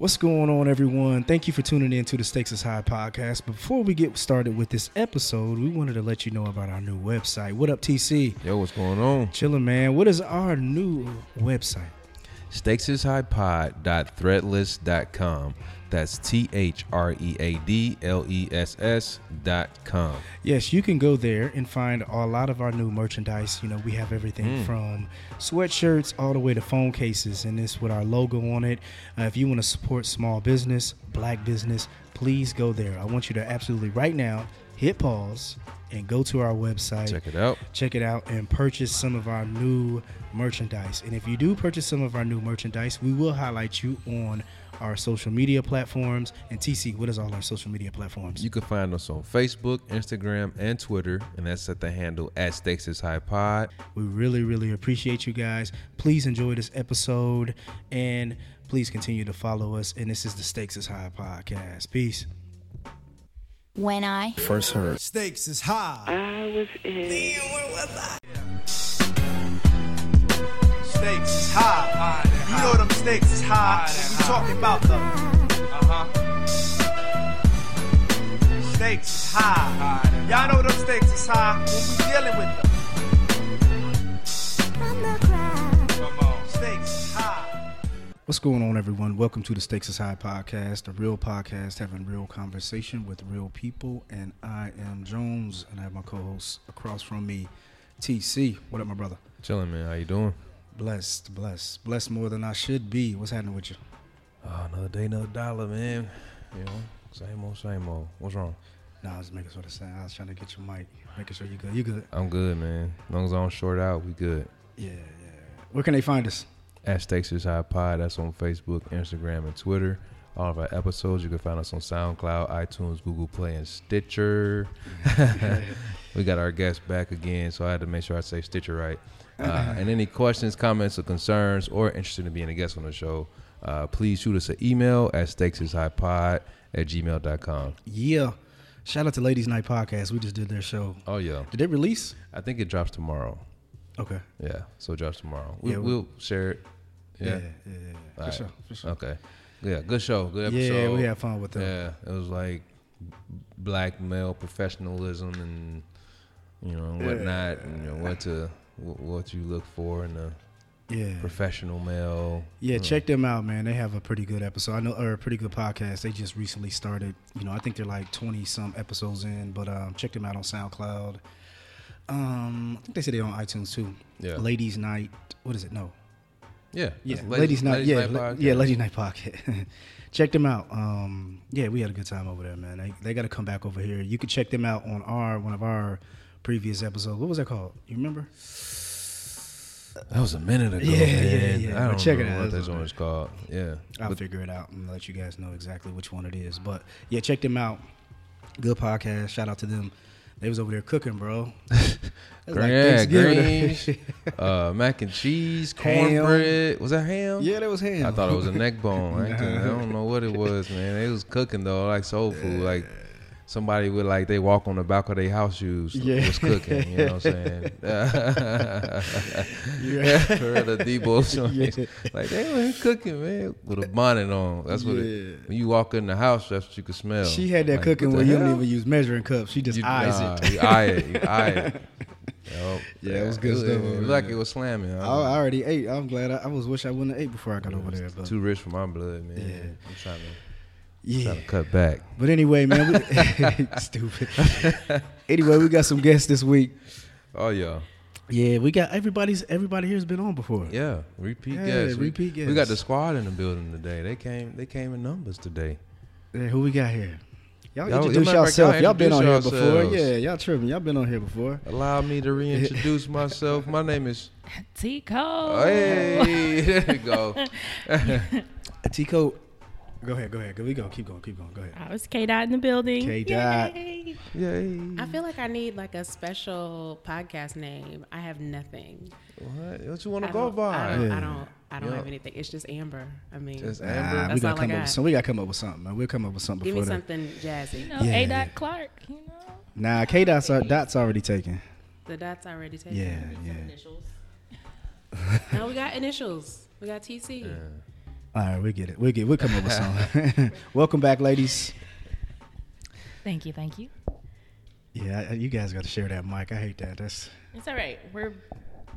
What's going on, everyone? Thank you for tuning in to the Stakes is High podcast. Before we get started with this episode, we wanted to let you know about our new website. What up, TC? Yo, what's going on? Chillin', man. What is our new website? Stakesishighpod.threadless.com. That's T H R E A D L E S S dot com. Yes, you can go there and find a lot of our new merchandise. You know, we have everything Mm. from sweatshirts all the way to phone cases, and this with our logo on it. Uh, if you want to support small business, black business, please go there. I want you to absolutely right now hit pause and go to our website. Check it out. check it out and purchase some of our new merchandise. And if you do purchase some of our new merchandise, we will highlight you on our social media platforms. And TC, what is all our social media platforms? You can find us on Facebook, Instagram, and Twitter, and that's at the handle at Stakes is High Pod. We really, really appreciate you guys. Please enjoy this episode and please continue to follow us. And this is the Stakes is High podcast. Peace. When I First heard. Stakes is high. I was in. Stakes is high. You know them stakes is high. We talking about the uh-huh. stakes is high. Y'all know them stakes is high when we dealing with them. What's going on, everyone? Welcome to the Stakes is High podcast, a real podcast having real conversation with real people. And I am Jones, and I have my co-host across from me, TC. What up, my brother? Chilling, man. How you doing? Blessed, blessed, blessed more than I should be. What's happening with you? Oh, another day, another dollar, man. You know, same old, same old. What's wrong? Nah, I was making sure to say. I was trying to get your mic, making sure you good. You good? I'm good, man. As long as I don't short out, we good. Yeah, yeah. Where can they find us? At Stakes is High Pod. That's on Facebook, Instagram, and Twitter. All of our episodes, you can find us on SoundCloud, iTunes, Google Play, and Stitcher. we got our guest back again, so I had to make sure I say Stitcher right. Uh, and any questions, comments, or concerns, or interested in being a guest on the show, uh, please shoot us an email at stakesishighpod at gmail.com. Yeah. Shout out to Ladies Night Podcast. We just did their show. Oh, yeah. Did it release? I think it drops tomorrow. Okay. Yeah, so it drops tomorrow. We, Yeah, we- we'll share it. Yeah, Yeah. yeah. For Alright. sure, for sure. Okay. Yeah, good show. Good episode. Yeah, we had fun with them. Yeah, it was like black male professionalism and you know whatnot, and you know what to what you look for in a Yeah. professional male. Yeah, know. check them out, man. They have a pretty good episode. I know, or a pretty good podcast. They just recently started. You know, I think they're like twenty some episodes in, but um, check them out on SoundCloud. Um, I think they said they're on iTunes too. Yeah. Ladies Night. What is it? No. Yeah, Yeah, it's Ladies, Night. yeah, Night la- Podcast. yeah, Ladies Night Pocket. check them out. Um, yeah, we had a good time over there, man. They, they got to come back over here. You can check them out on our one of our previous episodes. What was that called? You remember? That was a minute ago. Yeah, yeah, man. yeah, I but don't check it out. what That's this one is called. Yeah, I'll But- figure it out and let you guys know exactly which one it is. But yeah, check them out. Good podcast. Shout out to them. They was over there cooking, bro. Like yeah, greens, uh, mac and cheese, cornbread. Was that ham? yeah, that was ham. I thought it was a neck bone. I, I don't know what it was, man. It was cooking though, like soul food. Like somebody would like they walk on the back of their house shoes Yeah. was cooking. You know what I'm saying? yeah, real, the Debo. Yeah. Like they were cooking, man, with a bonnet on. That's what. Yeah. It, when you walk in the house, that's what you can smell. She had that Like, cooking where you don't even use measuring cups. She just You- eyes nah, it. You eye it. You eye it. Yup. Yeah, it was good it, stuff It, over looked like it was slamming. I, I already ate. I'm glad. I, I was wish I wouldn't have ate before I got over there. But Too rich for my blood, man. Yeah. I'm trying to, yeah. trying to cut back. But anyway, man. We, stupid. anyway, we got some guests this week. Oh yeah, Yeah, we got everybody's. Everybody here's been on before. yeah. Repeat Yeah, guests. We- repeat We got the squad in the building today. They came. They came in numbers today. Yeah, who we got here? Y'all, Y'all- introduce matter of fact, yourself. y'all Y'all been on here before. Yeah, y'all tripping. Y'all been on here before. Allow me to reintroduce myself. My name is. Tico. Hey, there you go. Tico, go ahead, go ahead. Go, we go. Keep going, keep going. Go ahead. I was K Dot in the building. K. Dot. Yay. Yay. I feel like I need like a special podcast name. I have nothing. What? What you want to go by? I don't. Yeah. I don't, I don't Yeah. have anything. It's just Amber. I mean, Just Nah, Amber. we That's gotta all come up got. with some. We gotta come up with something, man. We'll come up with something give me that. something jazzy. You know, Yeah, A. Dot Clark. You know. Nah, K dot's uh, dot's already taken. The dots already taken. Yeah, yeah. No, we got initials. We got TC. All right, we get it. We get. We'll come up with something. Welcome back, ladies. Thank you, thank you. Yeah, you guys got to share that mic. I hate that. That's It's all right. We're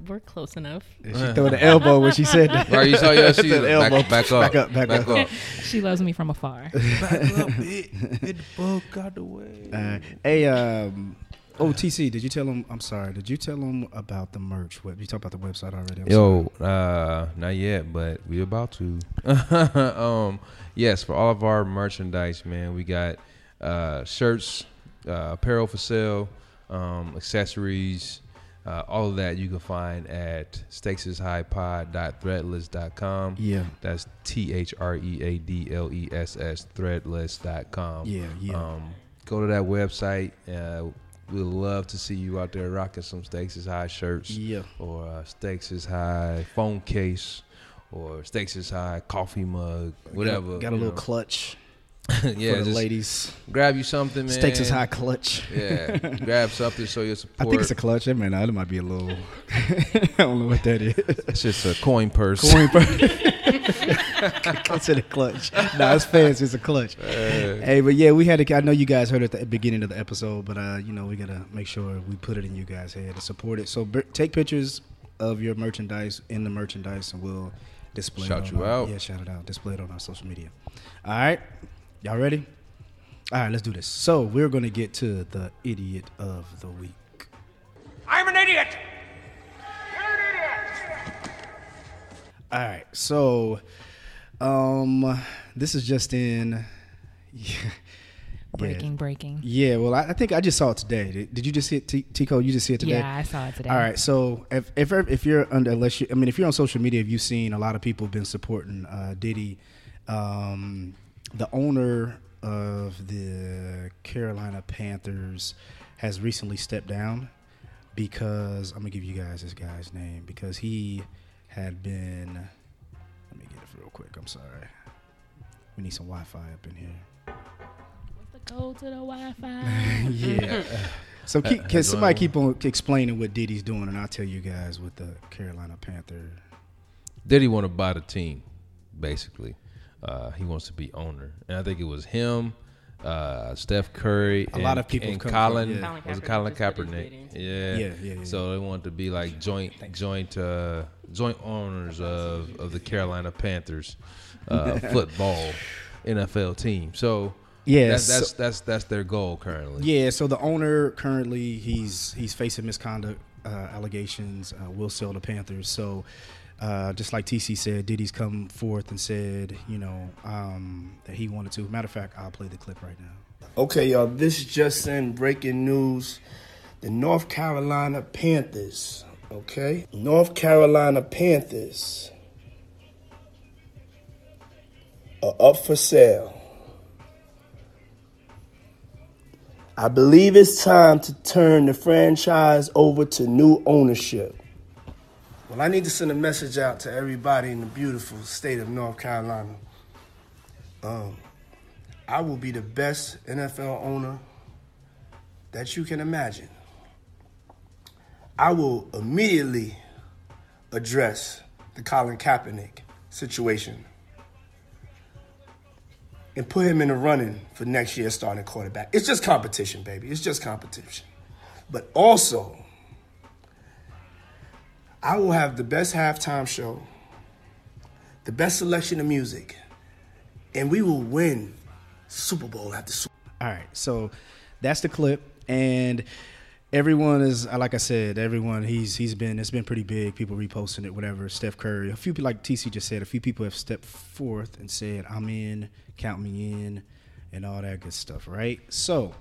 we're close enough. she threw the elbow when she said that. Right, you saw your she The elbow. back, back up, Back up, back up. She loves me from afar. back up, it, get the fuck out the way. Uh, hey, um, oh TC, did you tell him? I'm sorry. Did you tell him about the merch? What you talked about the website already? I'm Yo, uh, not yet, but we're about to. um, yes, for all of our merchandise, man, we got uh, shirts, uh, apparel for sale, um, accessories, uh, all of that you can find at stakesishighpod.threadless.com. Yeah. That's T H R E A D L E S S threadless.com. Yeah, yeah. Um, go to that website. Uh, we'd love to see you out there rocking some Stakes is High shirts Yeah. or uh, Stakes is High phone case or Stakes is High coffee mug, whatever. Got a you little know. clutch yeah, for the ladies. grab you something, man. Stakes is high clutch. Yeah, grab something, show your I think it's a clutch. That man, that might be a little. I don't know what that is. it's just a coin purse. Coin purse. Consider clutch. No, it's fancy. It's a clutch. hey, but yeah, we had. To, I know you guys heard it at the beginning of the episode, but uh, you know, we gotta make sure we put it in you guys' head to support it. So br- take pictures of your merchandise in the merchandise, and we'll display. Shout it on you our- out. Yeah, shout it out. Display it on our social media. All right, y'all ready? All right, let's do this. So we're gonna get to the idiot of the week. I'm an idiot. All right, so um, this is just in. Yeah, Breaking, breaking. Yeah, well, I, I think I just saw it today. Did, did you just see it, T- Tico? You just see it today? Yeah, I saw it today. All right, so if if if you're under, unless you, I mean, if you're on social media, if you've seen a lot of people have been supporting uh, Diddy, um, the owner of the Carolina Panthers has recently stepped down because I'm gonna give you guys this guy's name because he had been. Quick. I'm sorry. We need some Wi-Fi up in here. What's the code to the Wi-Fi? yeah. So keep, can somebody keep on explaining what Diddy's doing, and I'll tell you guys what the Carolina Panther. Did he want to buy the team? Basically, uh, he wants to be owner, and I think it was him, uh, Steph Curry, A and, lot of people and come Colin. from- yeah. Was it Colin Colin Kaepernick just put his Kaepernick? bid Yeah. Yeah, yeah, yeah. So they wanted to be like joint, joint, uh, joint owners of of the Carolina Panthers uh, football NFL team. So Yeah, that's so- that's that's that's their goal currently. Yeah, so the owner currently he's he's facing misconduct uh, allegations. Uh, will sell the Panthers. So uh, just like TC said, Diddy's come forth and said, you know, um, that he wanted to. Matter of fact, I'll play the clip right now. Okay, y'all, this is just in breaking news. The North Carolina Panthers, okay? North Carolina Panthers are up for sale. I believe it's time to turn the franchise over to new ownership. Well, I need to send a message out to everybody in the beautiful state of North Carolina. Um, I will be the best NFL owner that you can imagine. I will immediately address the Colin Kaepernick situation and put him in the running for next year's starting quarterback. It's just competition, baby. It's just competition. But also, I will have the best halftime show, the best selection of music, and we will win Super Bowl after Super Bowl. All right, so that's the clip, and everyone is uh, like I said, everyone he's he's been it's been pretty big. People reposting it, whatever. Steph Curry, a few people like TC just said, a few people have stepped forth and said, "I'm in, count me in," and all that good stuff, right? So,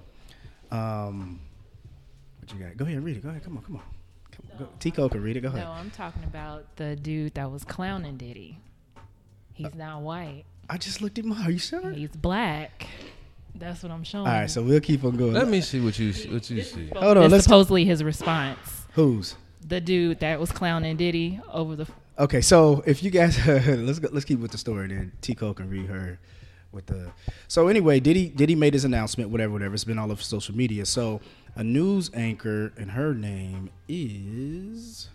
um, what you got? Go ahead, read it. Go ahead, come on, come on. Come on. Go. Tico can read it. Go ahead. No, I'm talking about the dude that was clowning Diddy. He's uh, not white. I just looked at my. Are you sure? He's black. That's what I'm showing. All right, so we'll keep on going. Let me see what you what you see. hold on. It's Let's supposedly his response. who's The dude that was clowning Diddy over the. Okay, so if you guys let's go, let's keep with the story then. Tico can read her with the. So anyway, Diddy Diddy made his announcement, whatever, whatever. It's been all over social media. So a news anchor, and her name is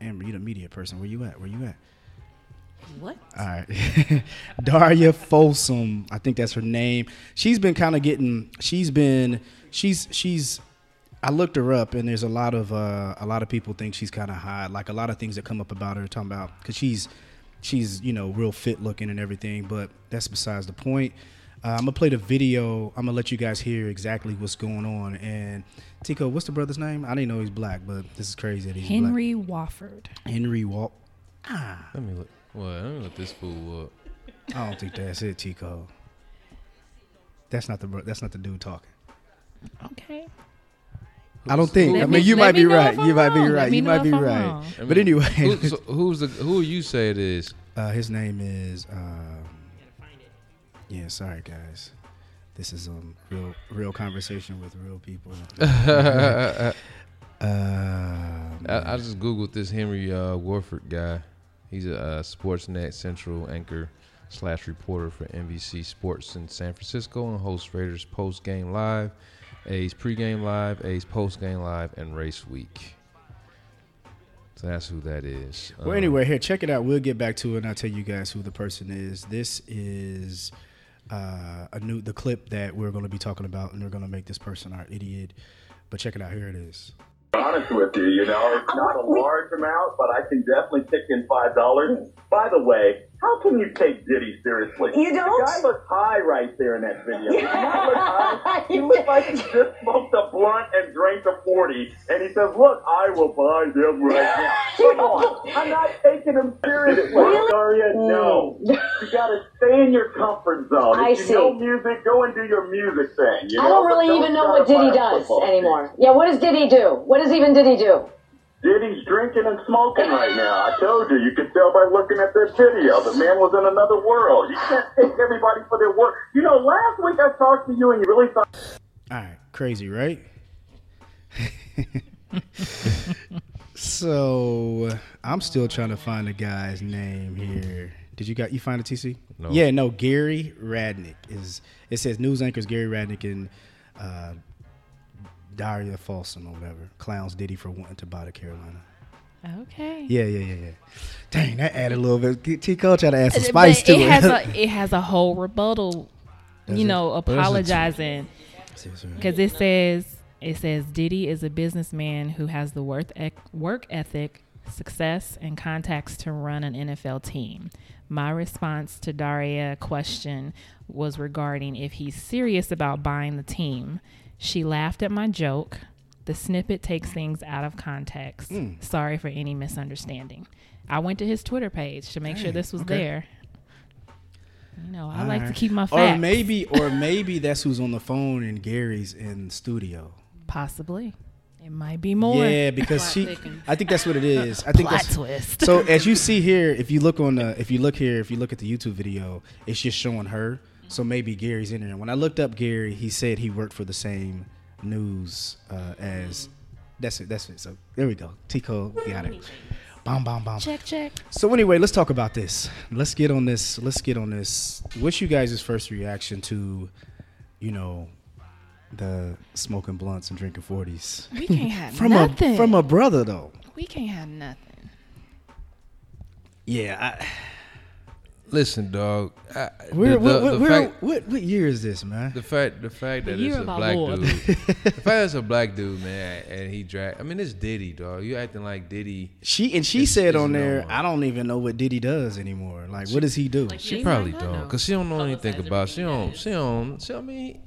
Amber. You the media person. Where you at? Where you at? What? All right. Daria Folsom, I think that's her name. She's been kind of getting she's been she's she's I looked her up and there's a lot of uh a lot of people think she's kind of hot. Like a lot of things that come up about her talking about cuz she's she's, you know, real fit looking and everything, but that's besides the point. Uh, I'm gonna play the video. I'm gonna let you guys hear exactly what's going on. And Tico, what's the brother's name? I didn't know he's black, but this is crazy that he's Henry Wofford. Henry Walt. Ah. Let me look. What? Let me look this fool up. I don't think that's it, Tico. That's not the bro- that's not the dude talking. Okay. I don't think. Let I me- mean, you might be know right. if I'm You might be right. You might be right. But anyway, who, so who's the who you say it is? uh, his name is. Um, yeah, sorry guys. This is um real real conversation with real people. I, Um, I just googled this Henry uh, Warford guy. He's a uh, Sportsnet Central anchor slash reporter for NBC Sports in San Francisco and hosts Raiders post game live, A's pregame live, A's post game live, and race week. So that's who that is. Well, Um, anyway, here, check it out. We'll get back to it, and I'll tell you guys who the person is. This is uh, a new the clip that we're going to be talking about, and we're going to make this person our idiot. But check it out. Here it is. honest with you, you know, it's not a large amount, but I can definitely kick in five dollars. By the way, how can you take Diddy seriously? You don't? The guy looks high right there in that video. Not look high. He looks like he just smoked a blunt and drank a forty, and he says, "Look, I will buy them right now." Come on, I'm not taking him seriously. Really? Daria, mm. no. You gotta stay in your comfort zone. I you see. know music, go and do your music thing. You I don't really even know what Diddy does football team. anymore. Yeah, what does Diddy do? What does even Diddy do? Diddy's drinking and smoking right now. I told you. You could tell by looking at that video. The man was in another world. You can't take everybody for their work. You know, last week I talked to you and you really thought. All right, crazy, right? so I'm still trying to find the guy's name here. Did you got you find it, TC? No. Yeah, no. Gary Radnich is. It says news anchors Gary Radnich and uh, Daria Folsom or whatever clowns Diddy for wanting to buy the Carolina. Okay. Yeah, yeah, yeah, yeah. Dang, that added a little bit. T. Cole tried to add some But spice to it it. has a it has a whole rebuttal, Does you it? know, What does it say? apologizing because it says it says Diddy is a businessman who has the work ec- work ethic, success, and contacts to run an NFL team. My response to Daria question was regarding if he's serious about buying the team. She laughed at my joke. The snippet takes things out of context. Hmm. Sorry for any misunderstanding. I went to his Twitter page to make sure this was okay. there. You know, I like to keep my Or maybe, or maybe that's who's on the phone and Gary's in studio. Possibly. It might be more. Yeah, because Plot she. I think that's what it is. I think Plot that's. twist. So as you see here, if you look on the, if you look here, if you look at the YouTube video, it's just showing her. So maybe Gary's in there. When I looked up Gary, he said he worked for the same news uh, as. That's it. That's it. So there we go. Tico got it. Bomb, bomb, bomb. check, check. So anyway, let's talk about this. Let's get on this. Let's get on this. What's you guys' first reaction to, you know, the smoking blunts and drinking forties We can't have from nothing. a from a brother though? we can't have nothing. Yeah. I, Listen, dog. I, we're, the, we're, the, the fact, what what year is this, man? the fact, the fact that it's a black Lord. dude. the fact that it's a black dude, man, and he drag. I mean, it's Diddy, dog. You acting like Diddy. She and she It's- said it's on there, normal. I don't even know what Diddy does anymore. Like, what does he do? She probably like, don't, cause she don't know anything about. She don't. She don't. She, I mean, he,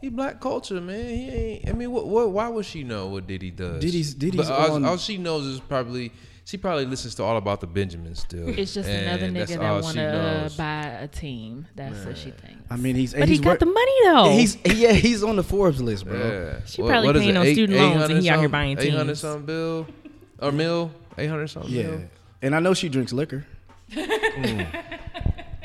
he black culture, man. He ain't. I mean, what? What? Why would she know what Diddy does? Diddy's- Diddy's But all, on- all she knows is probably. She probably listens to all about the Benjamins still. It's just And another nigga all that want to uh, buy a team. That's what she thinks. I mean, he's but he he's got wor- the money though. He's yeah, he's on the Forbes list, bro. Yeah. She probably paying on student loans and he out here buying Eight hundred something bill or mil. Eight hundred something. Yeah, Mil? and I know she drinks liquor.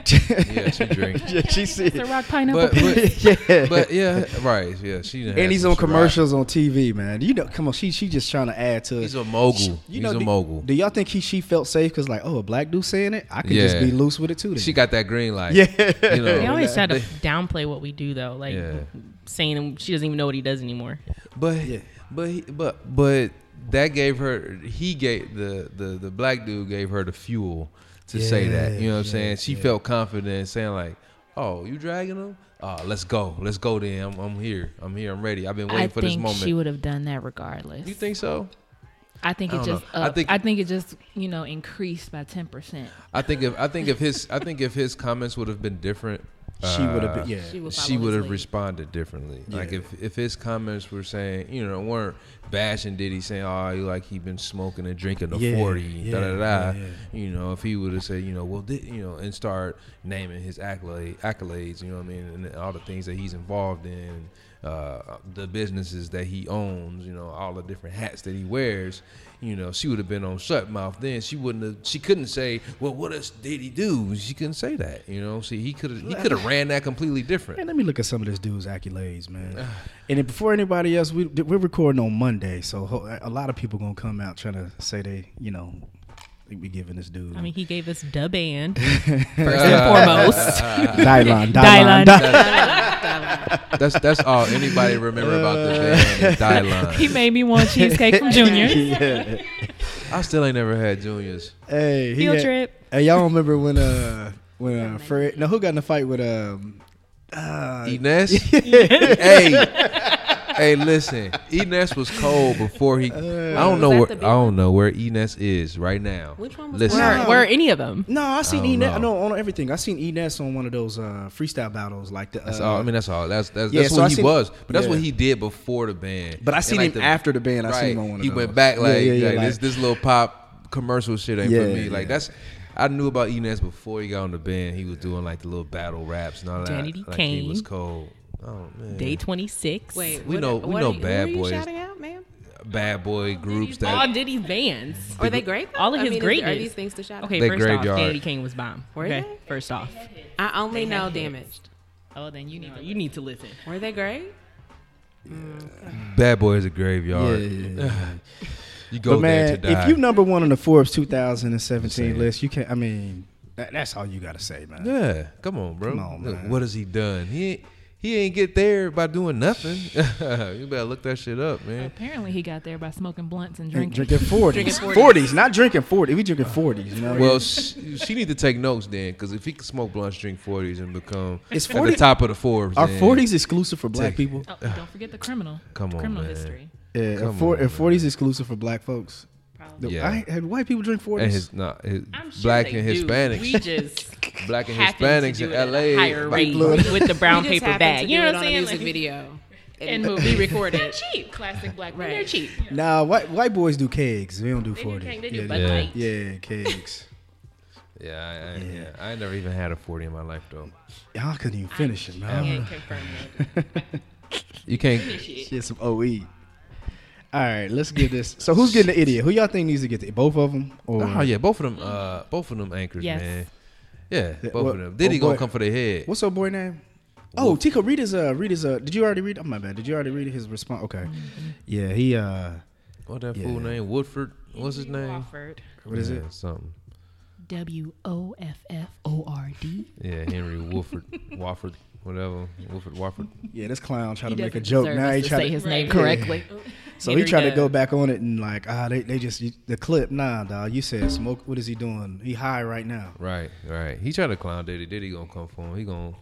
Yeah, she drinks. yeah, she said. Ciroc pineapple. But but, yeah, but yeah, right. Yeah, she. and he's on Ciroc. commercials on TV, man. You know, come on, she she just trying to add to. He's a mogul. You he's know, a do, mogul. Do y'all think he she felt safe because like, oh, a black dude saying it, I could just be loose with it too. Then. She got that green light. yeah, You know, They always try to They- downplay what we do, though. Like Yeah. saying she doesn't even know what he does anymore. But Yeah. but he, but but that gave her. He gave the the the black dude gave her the fuel to say that. You know what I'm saying? She yeah. felt confident saying like, "Oh, you dragging him? Oh, let's go, let's go. Then I'm, I'm here. I'm here. I'm ready. I've been waiting I for this think moment." she would have done that regardless. you think so? I think I it just. know. I Up, I think- think. it just you know increased by ten percent. I think if I think if his I think if his comments would have been different, She would have uh, been- yeah. She would she follow would his have responded differently. Like if if his comments were saying, you know, weren't bashing Diddy saying, "Oh, you like he been smoking and drinking the Yeah, 40, yeah, da da da." yeah, yeah. You know, if he would have said, you know, well, did, you know, and start naming his accolade, accolades, you know what I mean, and all the things that he's involved in, uh, the businesses that he owns, you know, all the different hats that he wears. You know, she would have been on shut mouth. Then she wouldn't have. She couldn't say, "Well, what else did he do?" She couldn't say that. You know, see, he could have. He could have ran that completely different. Man, let me look at some of this dude's accolades, man. and then before anybody else, we we're recording on Monday, so a lot of people gonna come out trying to say they, you know, they be giving this dude. I mean, he gave us the band first and foremost. Dylan, Dylan. Dylan. That's that's all anybody remember about the band is Dylan. He made me want cheesecake from Junior. yeah. I still ain't never had juniors. Hey, he Field had- trip. Hey, y'all remember when uh when uh Fred? No, who got in the fight with um? Uh, Ines, hey, hey, listen. Ines was cold before he. I don't know where I don't know where Ines is right now. Which one was Listen, Where, where are any of them? no, I seen I don't Ines. know. No, on everything. I seen Ines on one of those uh freestyle battles, like the. Uh, that's all. I mean, that's all. That's that's, Yeah, that's so what I he seen- was. But that's yeah. what he did before the band. But I And seen like him after the band. I seen him on one of He those. went back Yeah, like, yeah, yeah, like, like- this this little pop commercial shit ain't Yeah, for me. Like yeah. that's. I knew about Ines before he got on the band. He was doing like the little battle raps and all that. Danny D. like he was cold. Oh man. Day 26. Wait, We what- know- we know are you- bad who are you boys. shouting out, man? bad boy groups All that oh, Diddy's bands. Are they great? though? All of I his mean, is- greatness. Are these things to shout? Okay, They first graveyard. off, Danity Kane was bomb. Were okay, they? first off. I only They know damaged. Oh, then you need to, you need to listen. Were they great? Mm. bad boy is a graveyard. Yeah, yeah, yeah. You go but there man, to die. if you number one on the Forbes 2017 list, you can't. I mean, that, that's all you gotta say, man. yeah, come on, bro. Come on, Look, what has he done? He ain't, he ain't get there by doing nothing. you better look that shit up, man. Apparently, he got there by smoking blunts and drinking. drinking 40s. Drinking 40s. not drinking 40. We drinking 40s, you know? Well, she, she need to take notes then, because if he can smoke blunts, drink forties, and become It's at the top of the Forbes, Are then 40s exclusive for black Take- people? Oh, don't forget the criminal. Come on, criminal man. history. Yeah, Come are four, on, are 40s exclusive for black folks? Probably. Yeah. I, have white people drink 40s? And his not his I'm sure black they and do. Hispanics, We just black and happen to Hispanics do in it L.A. higher like, rate blood. with the brown paper bag. You know what I'm saying? music Like, video. and we movies. recorded. They're cheap, classic black. Right. They're cheap. Nah, white white boys do kegs. We don't do They do 40. keg, they do yeah, Bud Yeah. Light. yeah, kegs. Yeah, I, I, Yeah. yeah. I never even had a forty in my life though. Y'all couldn't even finish it, I man. can't confirm that. You can't. She Shit, some OE. All right, let's get this. So who's getting the idiot? Who y'all think needs to get the both of them? Or Oh yeah, both of them. Uh, both of them anchors, Yes. man. Yeah, Yeah, both what- of them. Diddy oh, gonna come for the head. what's up, boy name? Oh, Tico, read his uh, read his uh. Did you already read? Oh my bad. Did you already read his response? Okay. Yeah, he uh, What that Yeah. fool name? Woodford. What's his name? Wofford. what is it? Something. W O F F O R D. Yeah, Henry Woodford, Wofford, whatever. Woodford, Wofford. Yeah, this clown tried He to make a joke. Now he he to say to his name Yeah. correctly. So Henry he tried to go back on it and like, ah, they, they just the clip. Nah, dog. You said smoke. What is he doing? He high right now. Right, right. He tried to clown Diddy. Diddy gonna come for him. He gonna,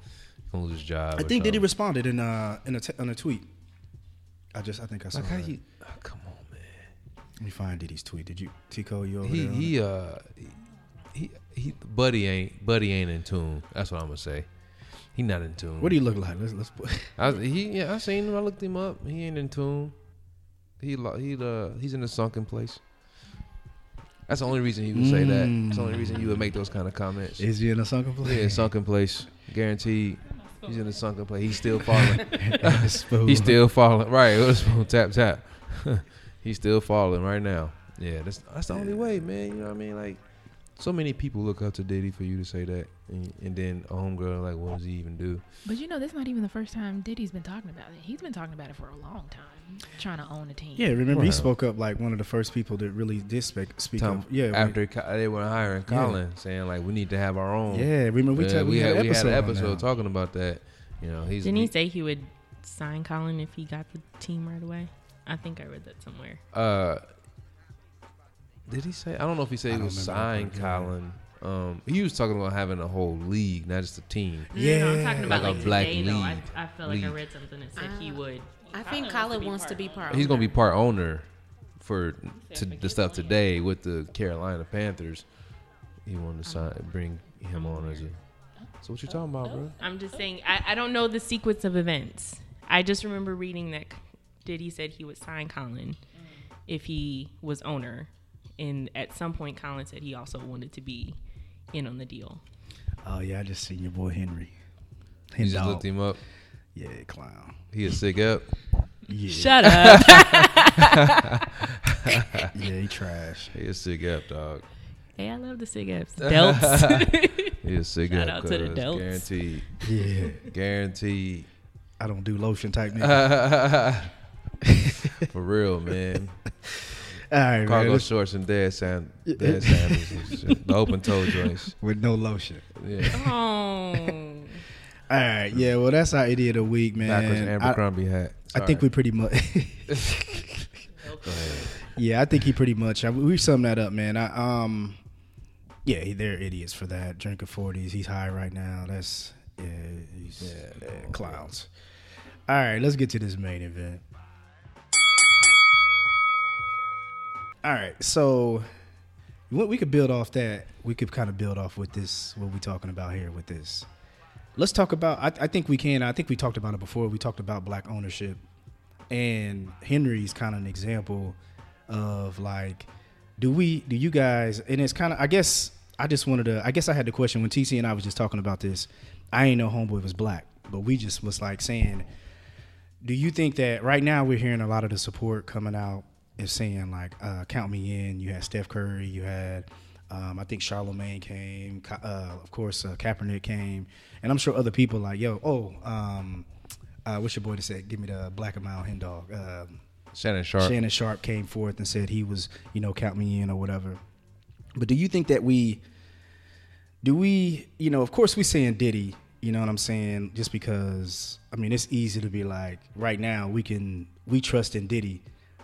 gonna lose his job. I think Diddy something. responded in uh in a t- on a tweet. I just I think I saw. Like how that. you? oh, come on, man. Let me find Diddy's tweet. Did you Tico? You over He there? on it? he uh he he Buddy ain't Buddy ain't in tune. That's what I'm gonna say. He not in tune. What do you look like? Let's let's put. I, he yeah, I seen him. I looked him up. He ain't in tune. He he uh he's in a sunken place. That's the only reason he would say that. That's the only reason you would make those kind of comments. Is he in a sunken place? Yeah, sunken place, guaranteed. He's in a sunken place. He's still falling. He's still falling. Right, it was tap tap. He's still falling right now. Yeah, that's that's the only way, man. You know what I mean? Like, so many people look up to Diddy for you to say that, and, and then a homegirl like, what does he even do? But you know, this is not even the first time Diddy's been talking about it. He's been talking about it for a long time, trying to own a team. Yeah, remember he spoke up like one of the first people that really did speak speak Time- up. Yeah, after Co- they were hiring Yeah. Colin, saying like, we need to have our own. yeah. Remember we, Yeah, tell- we, had, we had an episode talking about that. You know, he's Didn't he he- say he would sign Colin if he got the team right away? I think I read that somewhere. Uh, did he say? I don't know if he said he don't would remember that sign part, yeah. Colin Um, he was talking about having a whole league, not just a team. Yeah, no, I'm talking Like about a black today, though. I, league. I feel like I read something that said he Uh, would. I think Colin wants to be part. He's gonna be part owner for to the stuff today with the Carolina Panthers. He wanted to sign, bring him on as a. So what you talking about, bro? I'm just saying. I, I don't know the sequence of events. I just remember reading that Diddy said he would sign Colin if he was owner, and at some point Colin said he also wanted to be in on the deal. Oh yeah, I just seen your boy Henry. You Hen just looked him up. Yeah, clown. He a Sig Ep. Yeah. Shut up. yeah, he trash. He a Sig Ep, dog. Hey, I love the Sig Eps. Delts. He a sick Shout up. out to the delts. Guaranteed. Yeah. Guaranteed. I don't do lotion type nigga. For real, man. All right, Cargo man. shorts and dead sand, dead sandals, the open toe joints. with no lotion. Yeah. oh. All right, yeah. Well, that's our idiot of the week, man. Backwards I- Abercrombie hat. I think we pretty much. Yeah, I think he pretty much. I, we sum that up, man. I, um, yeah, they're idiots for that. Drinking forties. He's high right now. That's yeah, he's yeah, clowns. All right, let's get to this main event. All right, so we could build off that. We could kind of build off with this. What we're talking about here with this. Let's talk about. I, I think we can. I think we talked about it before. We talked about black ownership, and Henry's kind of an example of like, do we? Do you guys? And it's kind of. I guess I just wanted to. I guess I had the question when TC and I was just talking about this. I ain't know homeboy was black, but we just was like saying, do you think that right now we're hearing a lot of the support coming out is saying like, uh, count me in. You had Steph Curry. You had. Um, I think Charlemagne came, uh, of course, uh, Kaepernick came, and I'm sure other people like, yo, oh, um, uh, what's your boy to say? Give me the black and mild hen dog. Um, Shannon Sharpe. Shannon Sharpe came forth and said he was, you know, count me in or whatever. But do you think that we, do we, you know, of course we saying Diddy, you know what I'm saying? Just because, I mean, it's easy to be like, right now we can, we trust in Diddy.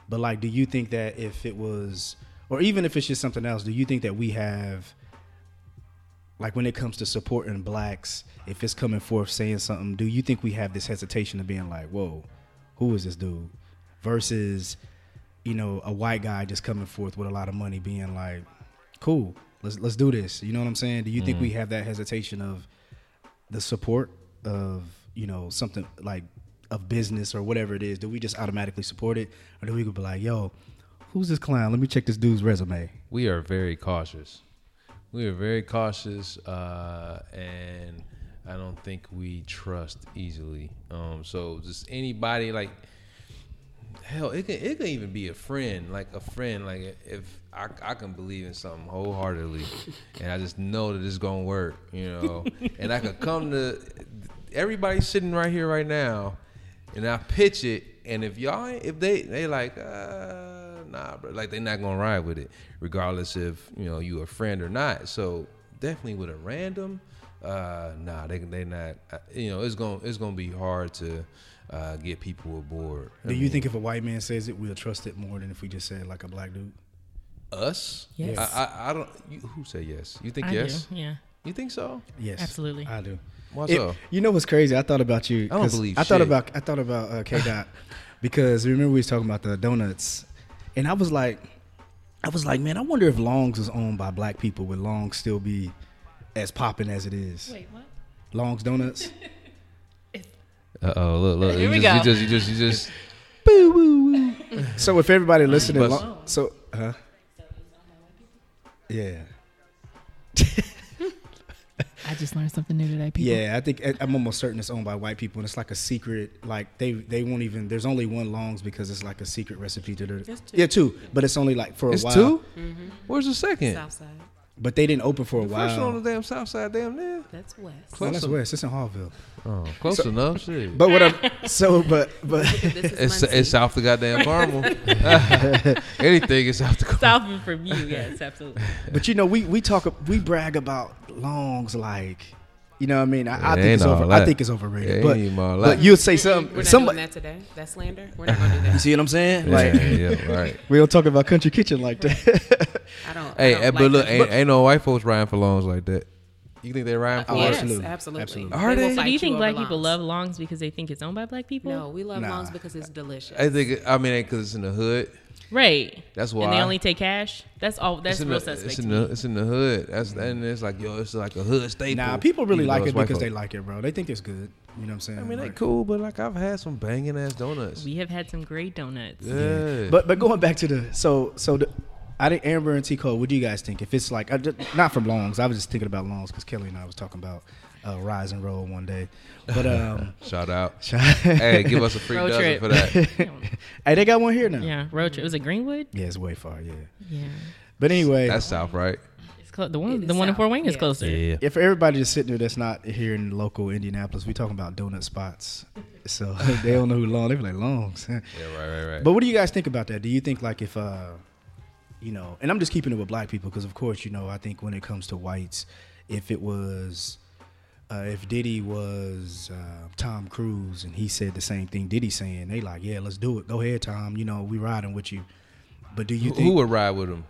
But like, do you think that if it was, or even if it's just something else, do you think that we have, like when it comes to supporting blacks, if it's coming forth saying something, do you think we have this hesitation of being like, whoa, who is this dude? Versus, you know, a white guy just coming forth with a lot of money being like, cool, let's let's do this. You know what I'm saying? Do you think we mm. have that hesitation of the support of, you know, something like of business or whatever it is? Do we just automatically support it? Or do we be like, yo, who's this clown? Let me check this dude's resume. we are very cautious. We are very cautious, uh, and I don't think we trust easily. Um, so just anybody like hell, it can it can even be a friend, like a friend. Like if I, I can believe in something wholeheartedly, and I just know that it's gonna work, you know, and I could come to everybody sitting right here right now, and I pitch it, and if y'all ain't- if they they like uh nah, bro, like they're not gonna ride with it, regardless if you know you a friend or not. So definitely with a random, uh nah, they they not, uh, you know, it's gonna it's gonna be hard to uh get people aboard. I Do you mean, think if a white man says it, we'll trust it more than if we just said like a black dude? us? Yes. I, I, I don't. You, who say yes? You think I yes? do. Yeah. You think so? Yes, Absolutely. I do. Why It- so? You know what's crazy? I thought about you. I don't 'cause believe I thought about I thought about uh, K Dot because remember we was talking about the donuts, and I was like, I was like, man, I wonder if Longs was owned by black people. Would Longs still be as popping as it is? Wait, what? Longs Donuts. Uh oh, look, look. Here you we just, go. You just, you just, you just. Boo. so if everybody listening, Long, so huh? Yeah. I just learned something new today, people. Yeah, I think I'm almost certain it's owned by white people, and it's like a secret. Like they they won't even. There's only one longs because it's like a secret recipe to the. There's two. Yeah, two, but it's only like for a while. It's while. 2 mm-hmm. Where's the second? Southside. But they didn't open for a while. First one on the damn south side, damn near. That's west. No, that's west. It's in Hallville. Oh, close enough. Shit. But what I'm so, but but it's it's south the goddamn Carmel. Anything is south the Carmel. South from you, yes, absolutely. but you know we we talk we brag about longs like You know what I mean? I, I think it's all over. I think it's overrated. It but ain't even all but you'll say We're something. not Somebody, doing that today. That's slander. We're not gonna do that. you see what I'm saying? Yeah, Like yeah, right. we don't talk about country kitchen like that. I don't. Hey, I don't eh, but like look, ain't, ain't no white folks riding for longs like that. You think they riding for Oh, yes, longs? absolutely. absolutely. Absolutely. Are will they? So do you think over black people love longs because they think it's owned by black people? No, we love Nah. longs because it's delicious. I think. I mean, because it's in the hood. Right. That's why. And they only take cash. That's all. That's it's in real the, suspect. It's in the, it's in the hood. That's and it's like yo, it's like a hood staple. nah, people really like it it's white because they like it, bro. They think it's good. You know what I'm saying? I mean, they cool, but like I've had some banging ass donuts. We have had some great donuts. Yeah. But but going back to the so so the, I think Amber and T Cole. What do you guys think? If it's like I just, not from Longs, I was just thinking about Longs because Kelly and I was talking about uh, Rise and Roll one day. But um, shout out. shout- hey, give us a free Road dozen trip. for that. hey, they got one here now. Yeah, road trip. Was it Greenwood? Yeah, it's way far. Yeah, Yeah. but anyway, That's South, right? It's clo- the one. It is The one in south, Fort Wayne is closer. Yeah. if everybody just sitting there that's not here in local Indianapolis, we talking about donut spots. So they don't know who Long. They be like Longs. Yeah, right, right, right. But what do you guys think about that? Do you think like if uh, you know, and I'm just keeping it with black people because of course you know I think when it comes to whites, if it was. Uh, if Diddy was uh, Tom Cruise and he said the same thing Diddy saying, they like, yeah, let's do it. Go ahead, Tom. You know, we riding with you. But do you who, think who would ride with him?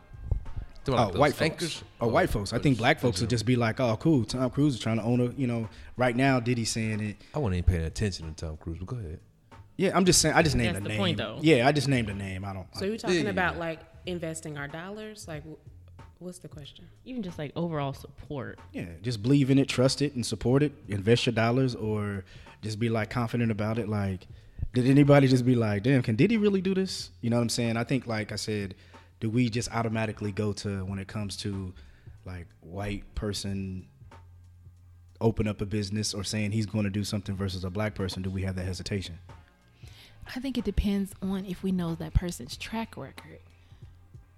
Talking Oh, about those white folks. anchors? Oh, white folks. I think black folks would just be like, "Oh, cool. Tom Cruise is trying to own a, you know, right now Diddy saying it. I wasn't even paying attention to Tom Cruise, but go ahead. Yeah, I'm just saying. I just named That's a the name. point, though. Yeah, I just named a name. I don't. So you're talking Yeah. about like investing our dollars? Like, wh- what's the question? Even just like overall support. yeah, just believe in it, trust it, and support it. Invest your dollars, or just be like confident about it. Like, did anybody just be like, "Damn, can Diddy really do this?" You know what I'm saying? I think, like I said, do we just automatically go to when it comes to like white person open up a business or saying he's going to do something versus a black person? Do we have that hesitation? I think it depends on if we know that person's track record.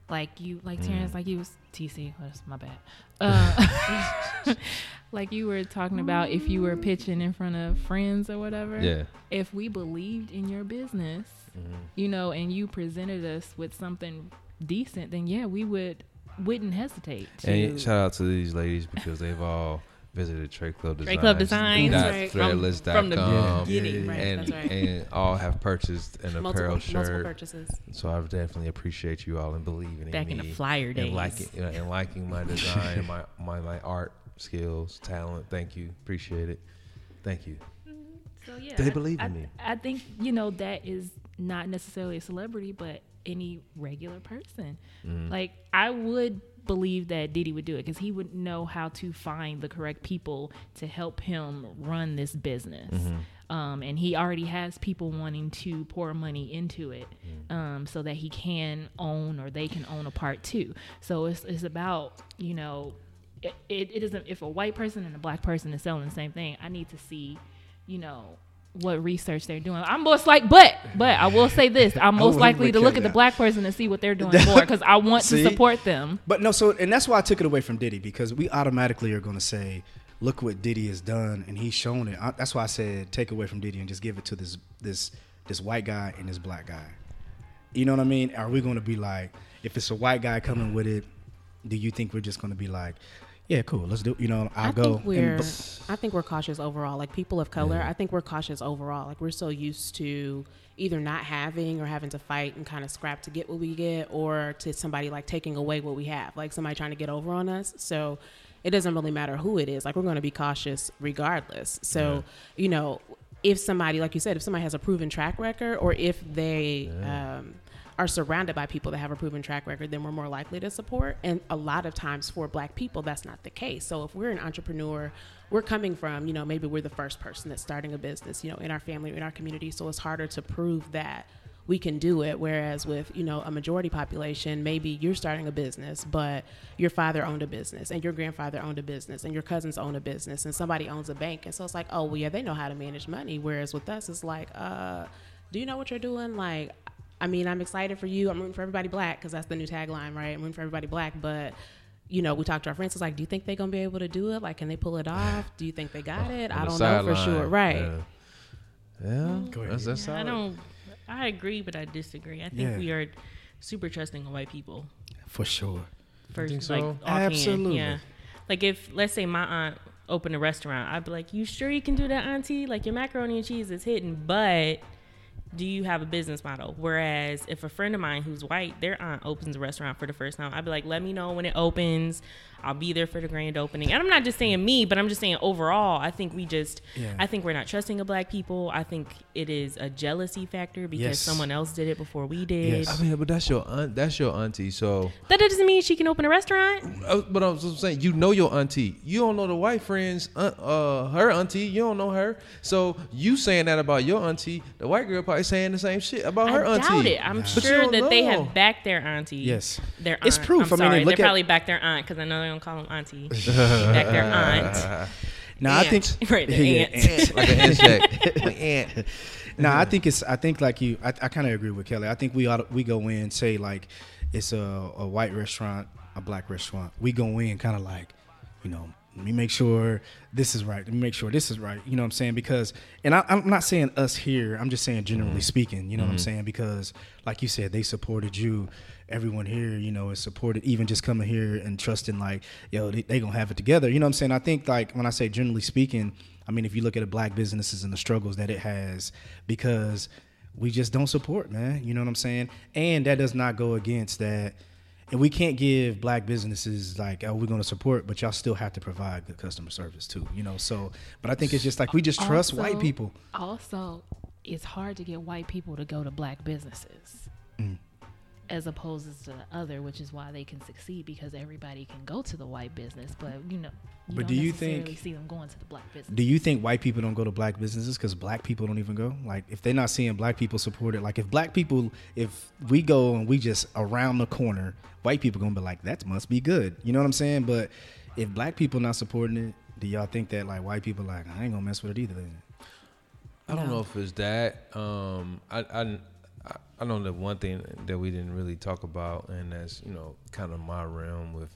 Like you, like Terrence, like you was TC. oh, That's my bad. Uh, like you were talking about if you were pitching in front of friends or whatever. Yeah. If we believed in your business, Mm-hmm. you know, and you presented us with something decent, then yeah, we would wouldn't hesitate. To, And shout out to these ladies because they've all visited Trade Club Designs. Trade Club Designs. right. From- from the beginning, yeah, right, and, right. and all have purchased an Multiple, apparel multiple purchases. So I definitely appreciate you all and believing Back in in me the flyer days. and liking you know, and liking my design, my, my my art skills, talent. Thank you, appreciate it. Thank you. So yeah, They I- believe in I, me. I think you know that is not necessarily a celebrity, but any regular person. Mm-hmm. Like I would believe that Diddy would do it because he would know how to find the correct people to help him run this business. Mm-hmm. Um, and he already has people wanting to pour money into it, Mm. um, so that he can own or they can own a part too. So it's it's about you know it, it, it isn't if a white person and a black person is selling the same thing i need to see you know what research they're doing i'm most like but but i will say this i'm most likely to look at the black person and see what they're doing more because i want to support them But no, so and that's why I took it away from Diddy because we automatically are going to say, "Look what Diddy has done," and he's shown it. I, that's why I said take away from Diddy and just give it to this this this white guy and this black guy. You know what I mean? Are we going to be like, if it's a white guy coming with it, do you think we're just going to be like, "Yeah, cool, let's do"? You know, I'll I go. think we're. bu- I think we're cautious overall. Like people of color, I think we're cautious overall. Like we're so used to either not having or having to fight and kind of scrap to get what we get, or to somebody like taking away what we have, like somebody trying to get over on us. So it doesn't really matter who it is. Like we're going to be cautious regardless. So you know, if somebody, like you said, if somebody has a proven track record, or if they. Um, are surrounded by people that have a proven track record, then we're more likely to support. And a lot of times for black people, that's not the case. So if we're an entrepreneur, we're coming from, you know, maybe we're the first person that's starting a business, you know, in our family in our community. So it's harder to prove that we can do it. Whereas with, you know, a majority population, maybe you're starting a business, but your father owned a business and your grandfather owned a business and your cousins own a business and somebody owns a bank. And so it's like, oh, well, yeah, they know how to manage money. Whereas with us, it's like, uh, do you know what you're doing? Like, I mean, I'm excited for you. I'm rooting for everybody black because that's the new tagline, right? I'm rooting for everybody black. But, you know, we talked to our friends. It's like, do you think they're going to be able to do it? Like, can they pull it off? Do you think they got it? I don't know for sideline, sure. Right. Yeah. Yeah, mm-hmm. Go ahead. that's, that's I don't. I agree, but I disagree. I think Yeah. we are super trusting of white people. for sure. First, think so? like offhand, Absolutely. yeah. Like if let's say my aunt opened a restaurant, I'd be like, "You sure you can do that, Auntie? Like your macaroni and cheese is hidden, but." Do you have a business model? Whereas if a friend of mine who's white, their aunt opens a restaurant for the first time, I'd be like, let me know when it opens. I'll be there for the grand opening. And I'm not just saying me, but I'm just saying overall, I think we just, Yeah. I think we're not trusting of black people. I think it is a jealousy factor because Yes. someone else did it before we did. I mean, but that's your aunt. That's your auntie. So, That doesn't mean she can open a restaurant. uh, but I was just saying, you know your auntie. You don't know the white friends. Uh, uh, her auntie. You don't know her. So you saying that about your auntie. The white girl probably saying the same shit about her I auntie. doubt it. I'm But sure don't that they have backed their auntie. Yes. their aunt. It's proof. I'm I mean, sorry, look they at- probably backed their aunt because I know they don't call them auntie. back their aunt. Now I think right, the Yeah, aunt. aunt. Like an insect. Like ant. No, I think it's. I think like you. I, I kind of agree with Kelly. I think we ought to, we go in say like it's a, a white restaurant, a black restaurant. We go in kind of like, you know, let me make sure this is right. Let me make sure this is right. You know what I'm saying? Because, and I, I'm not saying us here. I'm just saying generally mm-hmm. speaking. You know what I'm mm-hmm. saying? Because, like you said, they supported you. Everyone here, you know, is supported. Even just coming here and trusting, like, yo, they, they gonna have it together. You know what I'm saying? I think like when I say generally speaking, I mean if you look at the black businesses and the struggles that it has, because we just don't support, man. You know what I'm saying? And that does not go against that. And we can't give black businesses like, oh, we're going to support, but y'all still have to provide good customer service too. You know, so. But I think it's just like we just trust white people. Also, it's hard to get white people to go to black businesses. Mm. As opposed to the other, which is why they can succeed because everybody can go to the white business, but you know, you But don't do you think- see them going to the black business? Do you think white people don't go to black businesses because black people don't even go? Like, if they're not seeing black people supported, like if black people, if we go and we just around the corner, white people gonna be like, that must be good. You know what I'm saying? But if black people not supporting it, do y'all think that like white people like, I ain't gonna mess with it either? Then? I don't know if it's that. Um, I, I, I know that one thing that we didn't really talk about, and that's you know kind of my realm with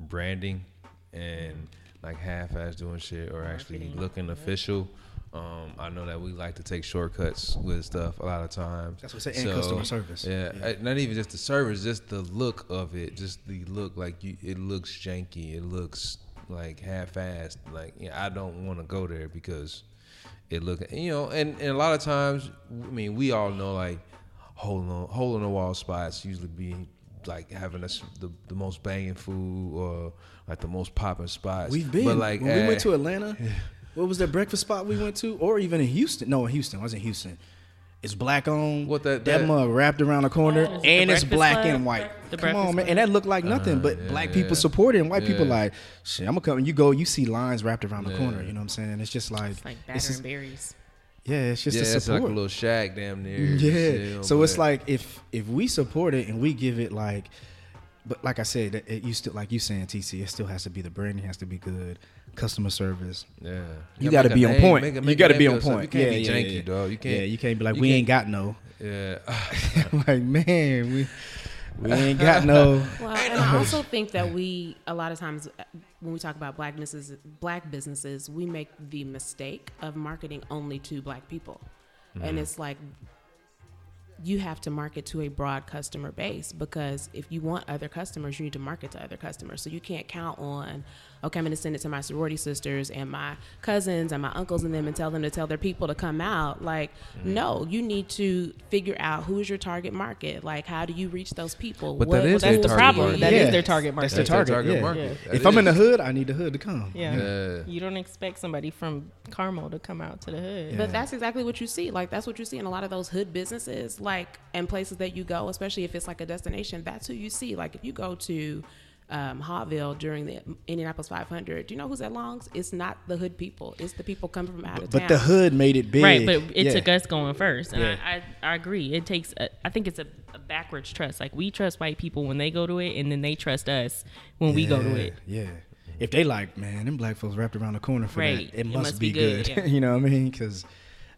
branding and like half-ass doing shit or actually looking official. Um, I know that we like to take shortcuts with stuff a lot of times. That's what I say, and customer service. Yeah, Yeah. uh, not even just the service, just the look of it. Just the look, like you, it looks janky. It looks like half-assed. Like yeah, I don't want to go there because it look you know and, and a lot of times i mean we all know like hole in the, hole in the wall spots usually be like having us the, the most banging food or like the most popping spots We've been. but like when we went to Atlanta, what was that breakfast spot we went to? Or even in Houston? No, in Houston. I was in Houston. It's black on. What that- that, that- mug wrapped around the corner, Oh, and the it's black Club? and white. The Come on, man, Club? and that looked like nothing. but Uh-huh, yeah, black yeah. people supported, and white people like, shit. I'm gonna come. You go, you see lines wrapped around the Yeah. corner. You know what I'm saying? It's just like, It's like it's just- and berries. Yeah, it's just yeah a it's support. like a little shack damn near Yeah. So it's like if if we support it and we give it like, but like I said, it, used to like you saying TC, it still has to be the branding has to be good, customer service. yeah You gotta got to be on point. you got to be on point. you can't yeah, be janky yeah. dog you can't Yeah, you can't be like we ain't got no. yeah like man, we we ain't got no. Well, and I also think that we a lot of times when we talk about black businesses, black businesses, we make the mistake of marketing only to black people, and mm-hmm. it's like you have to market to a broad customer base because if you want other customers, you need to market to other customers. So you can't count on, okay, I'm going to send it to my sorority sisters and my cousins and my uncles and them and tell them to tell their people to come out. Like, mm-hmm. no, you need to figure out who is your target market. Like, how do you reach those people? But that is That's their the target problem. market. That is Yeah. their target market. That's their That's their target. target yeah. market. That If I'm in the hood, I need the hood to come. Yeah. Yeah. You don't expect somebody from Carmel to come out to the hood. But that's exactly what you see. Like that's what you see in a lot of those hood businesses, like and places that you go, especially if it's like a destination. That's who you see. Like if you go to um, Haughville during the Indianapolis 500, do you know who's at Longs? It's not the hood people. It's the people coming from out of But town. the hood made it big. Right, but it Yeah. took us going first, and Yeah. I, I I agree. It takes a, I think it's a, a backwards trust. Like we trust white people when they go to it, and then they trust us when we go to it. Yeah. If they like, man, them black folks wrapped around the corner for Right. that, it, must, be, good, good. yeah. you know what I mean? Because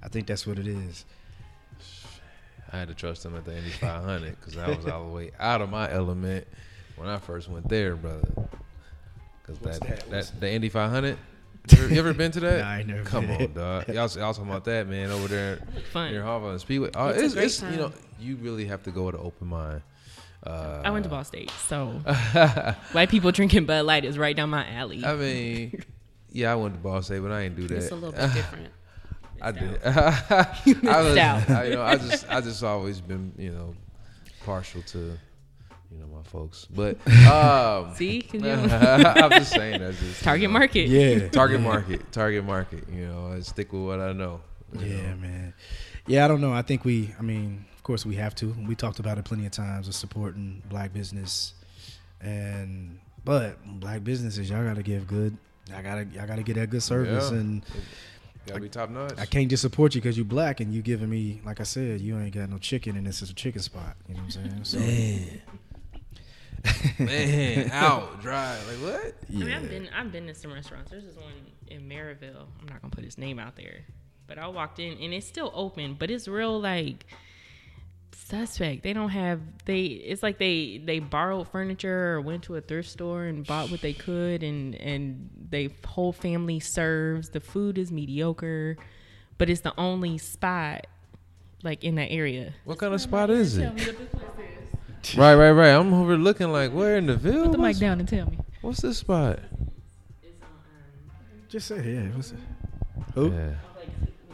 I think that's what it is. I had to trust them at the Indy 500 because I was all the way out of my element when I first went there, brother. Because that, that? that, the Indy 500. You ever, you ever been to that? Nah, I ain't never Come been. on, dog. Y'all, y'all talking about that, man, over there Fun. near Harvard and Speedway. Oh, It's a it's, great it's, you know, you really have to go with an open mind. Uh, I went to Ball State, so white people drinking Bud Light is right down my alley. I mean, Yeah, I went to Ball State, but I ain't do that. It's a little bit different. I did. I was, out. I, you know, I just, I just always been, you know, partial to, you know, my folks. But um, See, 'Cause you- I'm just saying that's just you target know, market. Yeah. target market, target market. You know, I stick with what I know. Yeah, know. man. Yeah, I don't know. I think we. I mean, of course, we have to. We talked about it plenty of times of supporting black business, and but black businesses, y'all got to give good. I gotta, I gotta get that good service, Yeah. and Gotta be top notch. I can't just support you because you black and you giving me, like I said, you ain't got no chicken, and this is a chicken spot. You know what I'm saying? So, Man, out, dry. Like what? I mean, I've been I've been to some restaurants. There's this one in Merrillville. I'm not gonna put his name out there, but I walked in and it's still open, but it's real like suspect. They don't have they. It's like they they borrowed furniture or went to a thrift store and bought what they could, and and they whole family serves. The food is mediocre, but it's the only spot like in that area. What kind of spot is it? Right, right, right. I'm over looking like where in the Ville? Put the mic What's, down and tell me. what's this spot? just say, yeah. What's it? Who? Yeah. Like,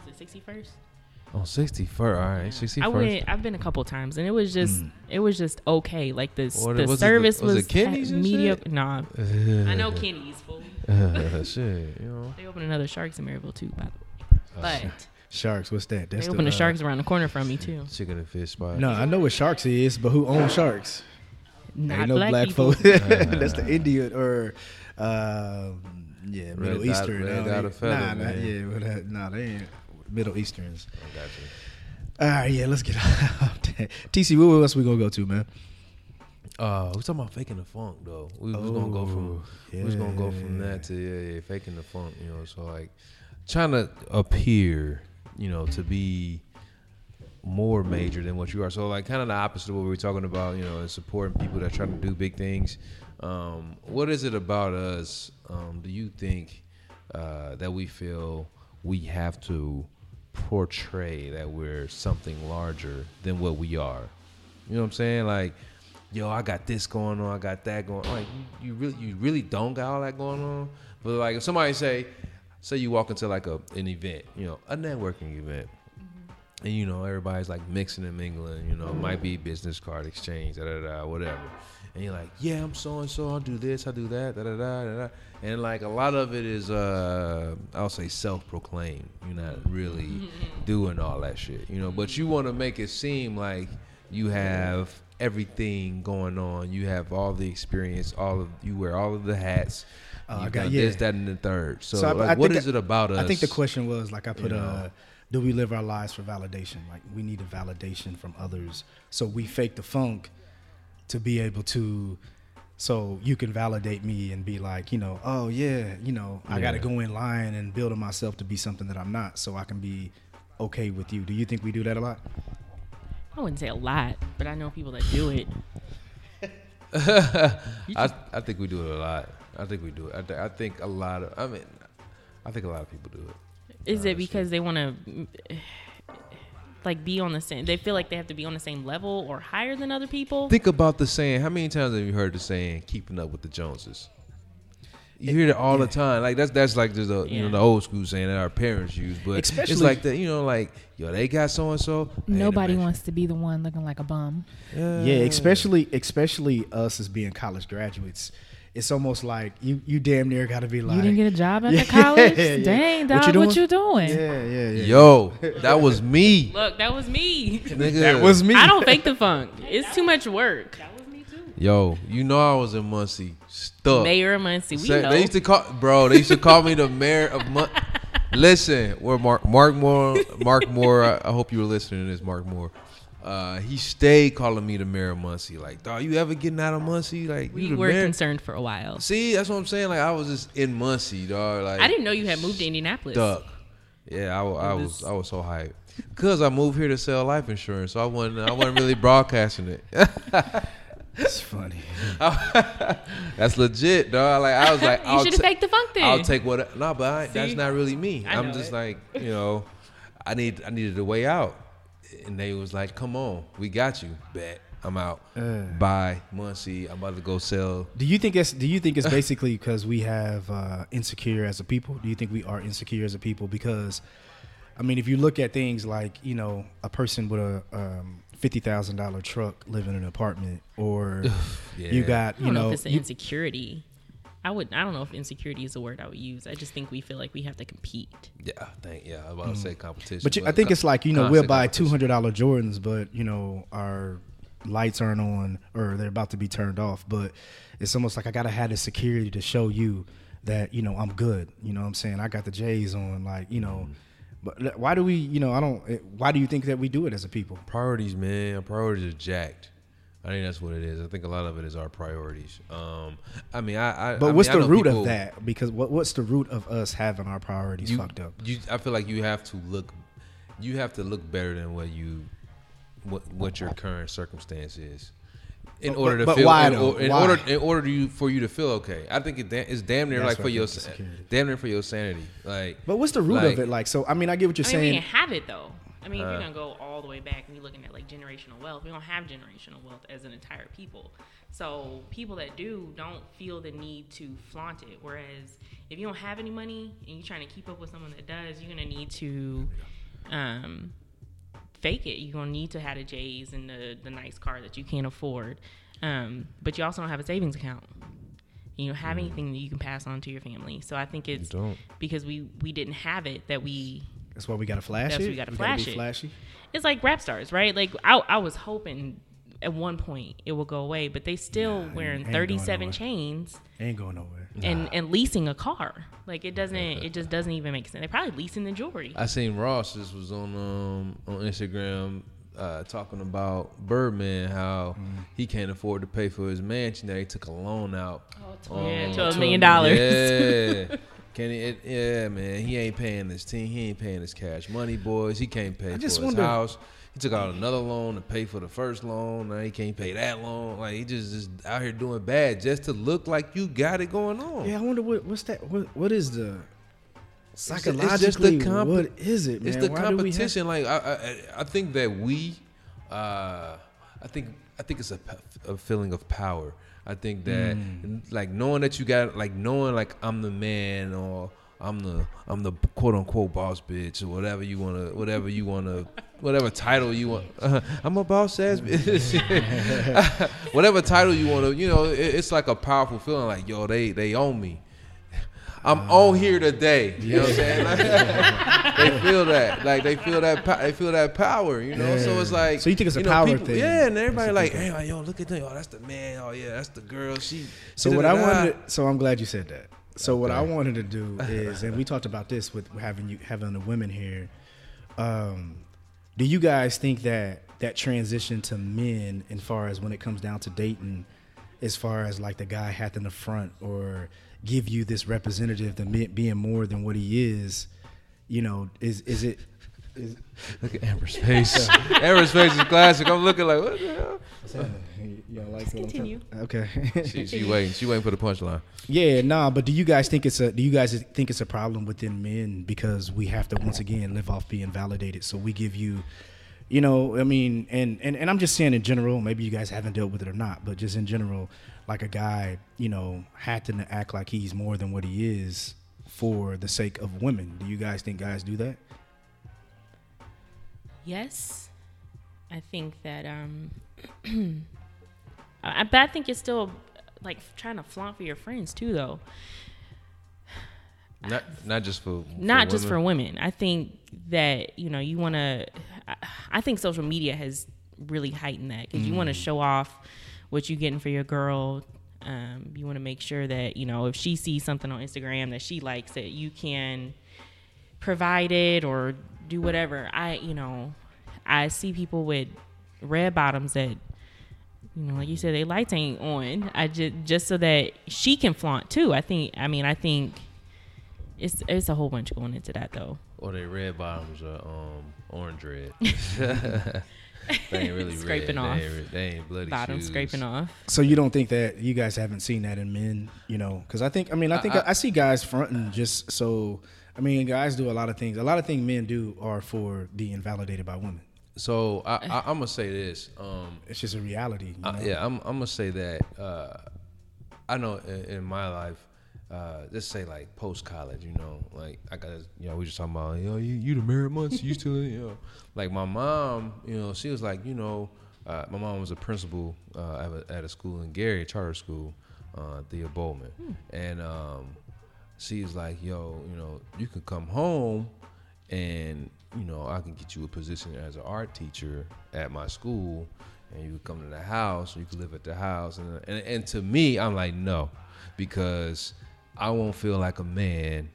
was it 61st? On 61st. All right, 61st. I went. I've been a couple times, and it was just hmm. it was just okay. Like the What- the was it the- service was it was, Kenny's and mediocre. shit? Nah, I know Kenny's full. Shit, you know. They opened another Sharks in Merrillville too, by the Oh, way. But Sharks. What's that? they That's opened the uh, Sharks around the corner from me too. Chicken and fish spot. No, I know what Sharks is, but who owns Sharks? Not Ain't no black, black, people. folk. That's the Indian or um, yeah, Red Middle dot- Eastern. red no, dot they- of feather, nah, nah, yeah, but, uh, nah, they ain't Middle Easterns. I got you. All right, yeah, let's get off that. TC, what else we gonna go to, man? Uh, we talking about faking the funk though. We was gonna go from Oh, we was gonna go from that to yeah, yeah, faking the funk. You know, so like trying to appear, you know, to be more major than what you are. So like kind of the opposite of what we were talking about. You know, and supporting people that trying to do big things. Um, what is it about us? Um, do you think uh, that we feel we have to portray that we're something larger than what we are? You know what I'm saying? Like, yo, I got this going on, I got that going on. Like, you, you really, you really don't got all that going on. But like, if somebody say, say you walk into like a an event, you know, a networking event, and you know everybody's like mixing and mingling. You know, it might be business card exchange, da da da, whatever. And you're like, yeah, I'm so and so. I'll do this, I'll do that, da da da da. da. And like a lot of it is, uh, I'll say self-proclaimed. You're not really doing all that shit, you know. But you want to make it seem like you have everything going on. You have all the experience. All of you wear all of the hats. Oh, I You've got- done yeah. this, that, and the third. So, I- like, I what think is I- it about us? I think the question was like I put you uh know? do we live our lives for validation? Like we need a validation from others. So we fake the funk to be able to so you can validate me and be like, you know, oh yeah, you know, I got to go in line and build on myself to be something that I'm not so I can be okay with you. Do you think we do that a lot? I wouldn't say a lot, but I know people that do it. I, I think we do it a lot. I think we do it. I, th- I think a lot of. I mean, I think a lot of people do it. Is it because they want to like be on the same? They feel like they have to be on the same level or higher than other people. Think about the saying. How many times have you heard the saying "keeping up with the Joneses"? You hear it all the time. Like that's that's like just a you know the old school saying that our parents use, but Especially, it's like that. You know, like yo, they got so and so. Nobody wants to be the one looking like a bum. Yeah, especially especially us as being college graduates. It's almost like you you damn near got to be like you didn't get a job after Yeah, college? yeah. Dang, What dog, you what you doing? doing? Yeah, yeah, yeah. Yo, that was me, Look, that was me. nigga. That was me. I don't fake the funk. It's too much work. That was me too. Yo, you know I was in Muncie, stuck. Mayor of Muncie, we Say- know. They used to call, bro. They used to call me the mayor of Mun. Listen, where Mark Mark Moore, Mark Moore. I, I hope you were listening to this, Mark Moore. Uh, he stayed calling me the mayor of Muncie. Like, dog, you ever getting out of Muncie? Like, we you the were mayor? concerned for a while. See, that's what I'm saying. Like, I was just in Muncie, dog. Like, I didn't know you had moved to Indianapolis. duck. Yeah, I, I was was- I was so hyped because I moved here to sell life insurance, so I wasn't I wasn't really broadcasting it. It's funny. That's legit, dog. Like I was like, You I'll should have ta- faked the funk then. I'll take what. No, but I, that's not really me. I I'm just it. like, you know, I need I needed a way out, and they was like, "Come on, we got you." Bet I'm out. Uh. Bye, Muncie. I'm about to go sell. Do you think it's Do you think it's basically because we have uh, insecure as a people? Do you think we are insecure as a people? Because, I mean, if you look at things like you know a person with a um, fifty thousand dollar truck living in an apartment, or you Yeah. got I you don't know, know if it's the you- insecurity. I would. I don't know if insecurity is a word I would use. I just think we feel like we have to compete. Yeah, I think. Yeah, I was about to say competition. Mm. But you, I think it's like you know we'll buy two hundred dollar Jordans, but you know our lights aren't on or they're about to be turned off. But it's almost like I gotta have the security to show you that you know I'm good. You know what I'm saying? I got the J's on, like you know. But why do we? You know, I don't. Why do you think that we do it as a people? priorities, man. Our priorities are jacked. I think that's what it is. I think a lot of it is our priorities. Um, I mean, I. I But I what's mean, the know root people- of that? Because what what's the root of us having our priorities you, fucked up? You, I feel like you have to look, you have to look better than what you, what what your current circumstance is, in But- order to but feel. why in, though? or- in Why? order, in order to you for you to feel okay. I think it, da- it's damn near That's like for your, think the security. damn near for your sanity. Like, But what's the root like- of it? Like, so I mean, I get what you're I mean, we saying. can have it though. I mean, if Uh. you're gonna go all the way back and you're looking at like generational wealth, we don't have generational wealth as an entire people. So people that do don't feel the need to flaunt it. Whereas if you don't have any money and you're trying to keep up with someone that does, you're gonna need to um, fake it. You're gonna need to have the J's and the the nice car that you can't afford. Um, but you also don't have a savings account. You don't have anything that you can pass on to your family. So I think it's because we we didn't have it that we That's why we gotta flash That's it. why we gotta be flash it. Flashy. it's like rap stars, right? Like I, I was hoping at one point it will go away, but they still wearing 37 chains Ain't going nowhere. and and leasing a car. Like it doesn't it just doesn't even make sense. They're probably leasing the jewelry. I seen Ross this was on um on Instagram uh, talking about Birdman how he can't afford to pay for his mansion that he took a loan out. Oh, Yeah, on $12 to- million dollars. Yeah. Can he? It, yeah, man. He ain't paying his team. He ain't paying his cash money, boys. He can't pay I for just his wonder- house. He took out another loan to pay for the first loan. Now he can't pay that loan. Like he just just out here doing bad just to look like you got it going on. Yeah, I wonder what what's that? What what is the It's ju- psychologically? comp- what is it, man? It's the Why we have- competition. Like I, I, I think that we, uh, I think, I think it's a, a feeling of power. I think that, Mm. like knowing that you got, like knowing like I'm the man or I'm the I'm the quote unquote boss bitch or whatever you wanna, whatever you wanna, whatever title you want. I'm a boss ass bitch. whatever title you wanna, you know, it, it's like a powerful feeling. Like yo, they they own me. I'm on here today. You know what I'm saying? Like, they feel that, like they feel that, po- they feel that power. You know, so it's like. So you think it's a know, power people- thing? Yeah, and everybody like, hey, like, yo, look at them. Oh, that's the man. Oh yeah, that's the girl. She. So what I wanted, so I'm glad you said that. So what I wanted to do is, and we talked about this with having you having the women here. Um, do you guys think that that transition to men, as far as when it comes down to dating, as far as like the guy hat in the front or give you this representative to me- being more than what he is, you know, is is it? Is, Look at Amber's face. Amber's face is classic. I'm looking like, what the hell? you don't like Just continue. Okay. She, she waiting. She waiting for the punchline. Yeah, nah, but do you guys think it's a do you guys think it's a problem within men because we have to once again live off being validated? So we give you you know, I mean, and, and, and I'm just saying in general, maybe you guys haven't dealt with it or not, but just in general, like a guy, you know, having to act like he's more than what he is for the sake of women. Do you guys think guys do that? Yes, I think that. Um, I, but I think you're still like trying to flaunt for your friends too, though. Not not just for Not just for women. women. I think that you know you want to. I, I think social media has really heightened that because you want to Mm. show off what you're getting for your girl. Um, you want to make sure that you know if she sees something on Instagram that she likes, that you can provide it or do whatever. I, you know, I see people with red bottoms that, you know, like you said, they lights ain't on. I just just so that she can flaunt too. I think. I mean, I think it's it's a whole bunch going into that though. Or they red bottoms are um orange red. they ain't really Scraping red. off. They ain't, they ain't bloody Bottom shoes. scraping off. So you don't think that you guys haven't seen that in men, you know? Because I think, I mean, I think I, I- I see guys fronting just so. I mean, guys do a lot of things. A lot of things men do are for being validated by women. So I, I, I'm gonna say this. Um, It's just a reality. You Uh, know? yeah, I'm, I'm gonna say that. Uh, I know in, in my life, uh, let's say like post college, you know, like I got, you know, we just talking about, you know, you, you the married months, you still, you know, like my mom, you know, she was like, you know, uh, my mom was a principal uh, at, a, at a school in Gary, a charter school, uh, Thea Bowman, and um, she was like, yo, you know, you can come home and you know I can get you a position as an art teacher at my school, and you can come to the house, or you can live at the house, and and, and to me, I'm like no, because I won't feel like a man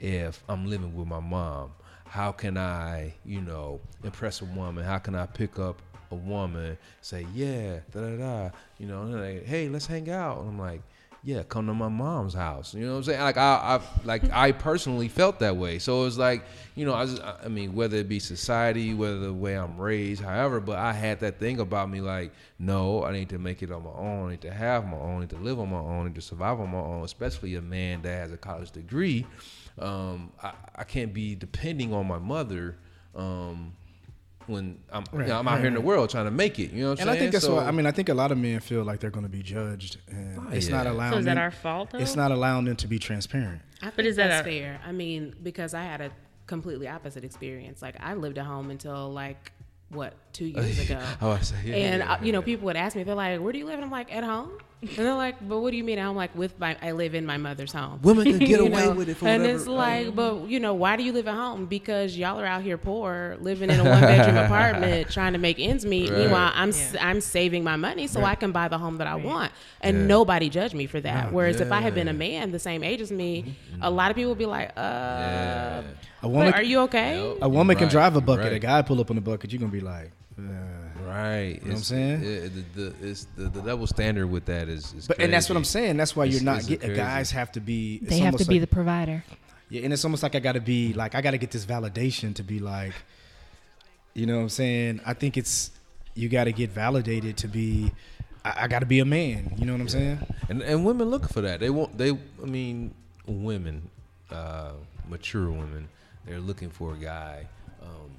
if I'm living with my mom. How can I, you know, impress a woman? How can I pick up a woman, say yeah, da da da, you know, and like, hey, let's hang out, and I'm like yeah, come to my mom's house. You know what I'm saying? Like I, I like I personally felt that way. So it was like, you know, I just, I mean, whether it be society, whether the way I'm raised, however, but I had that thing about me, like, no, I need to make it on my own. I need to have my own. I need to live on my own. I need to survive on my own. Especially a man that has a college degree. Um, I, I can't be depending on my mother. Um, when I'm, you know, I'm out right, here in the world trying to make it, you know what I'm and I think that's So- why. I mean, I think a lot of men feel like they're going to be judged, and Oh, it's yeah. not So allowing. is that them- our fault, though? It's not allowing them to be transparent. I think But is that that's a- fair? I mean, because I had a completely opposite experience. Like I lived at home until like what two years ago. Oh, I say, yeah, and yeah, uh, you know, yeah. people would ask me, they're like, "Where do you live?" And I'm like, "At home." And they're like, "But what do you mean?" I'm like, "With my, I live in my mother's home." Women can get away know? with it for and whatever- it's like, but you know, why do you live at home? Because y'all are out here poor, living in a one bedroom apartment, trying to make ends meet. Right. Meanwhile, I'm I'm saving my money so Right. I can buy the home that I want, and Yeah. nobody judge me for that. No. Whereas if I had been a man the same age as me, a lot of people would be like, uh, Yeah. A woman, but are you okay? Yep. a woman can drive a bucket. A guy pull up on the bucket. You're gonna be like, uh, Right. You know it's, what I'm saying? It, the, the, it's the, the double standard with that is, is but and that's what I'm saying. That's why It's- you're not it's getting. Guys have to be. They have to almost be the provider. Yeah, and it's almost like I got to be like I got to get this validation to be like, you know what I'm saying? I think it's you got to get validated to be. I, I got to be a man. You know what I'm saying? And and women look for that. They want they I mean women, uh, mature women, they're looking for a guy um,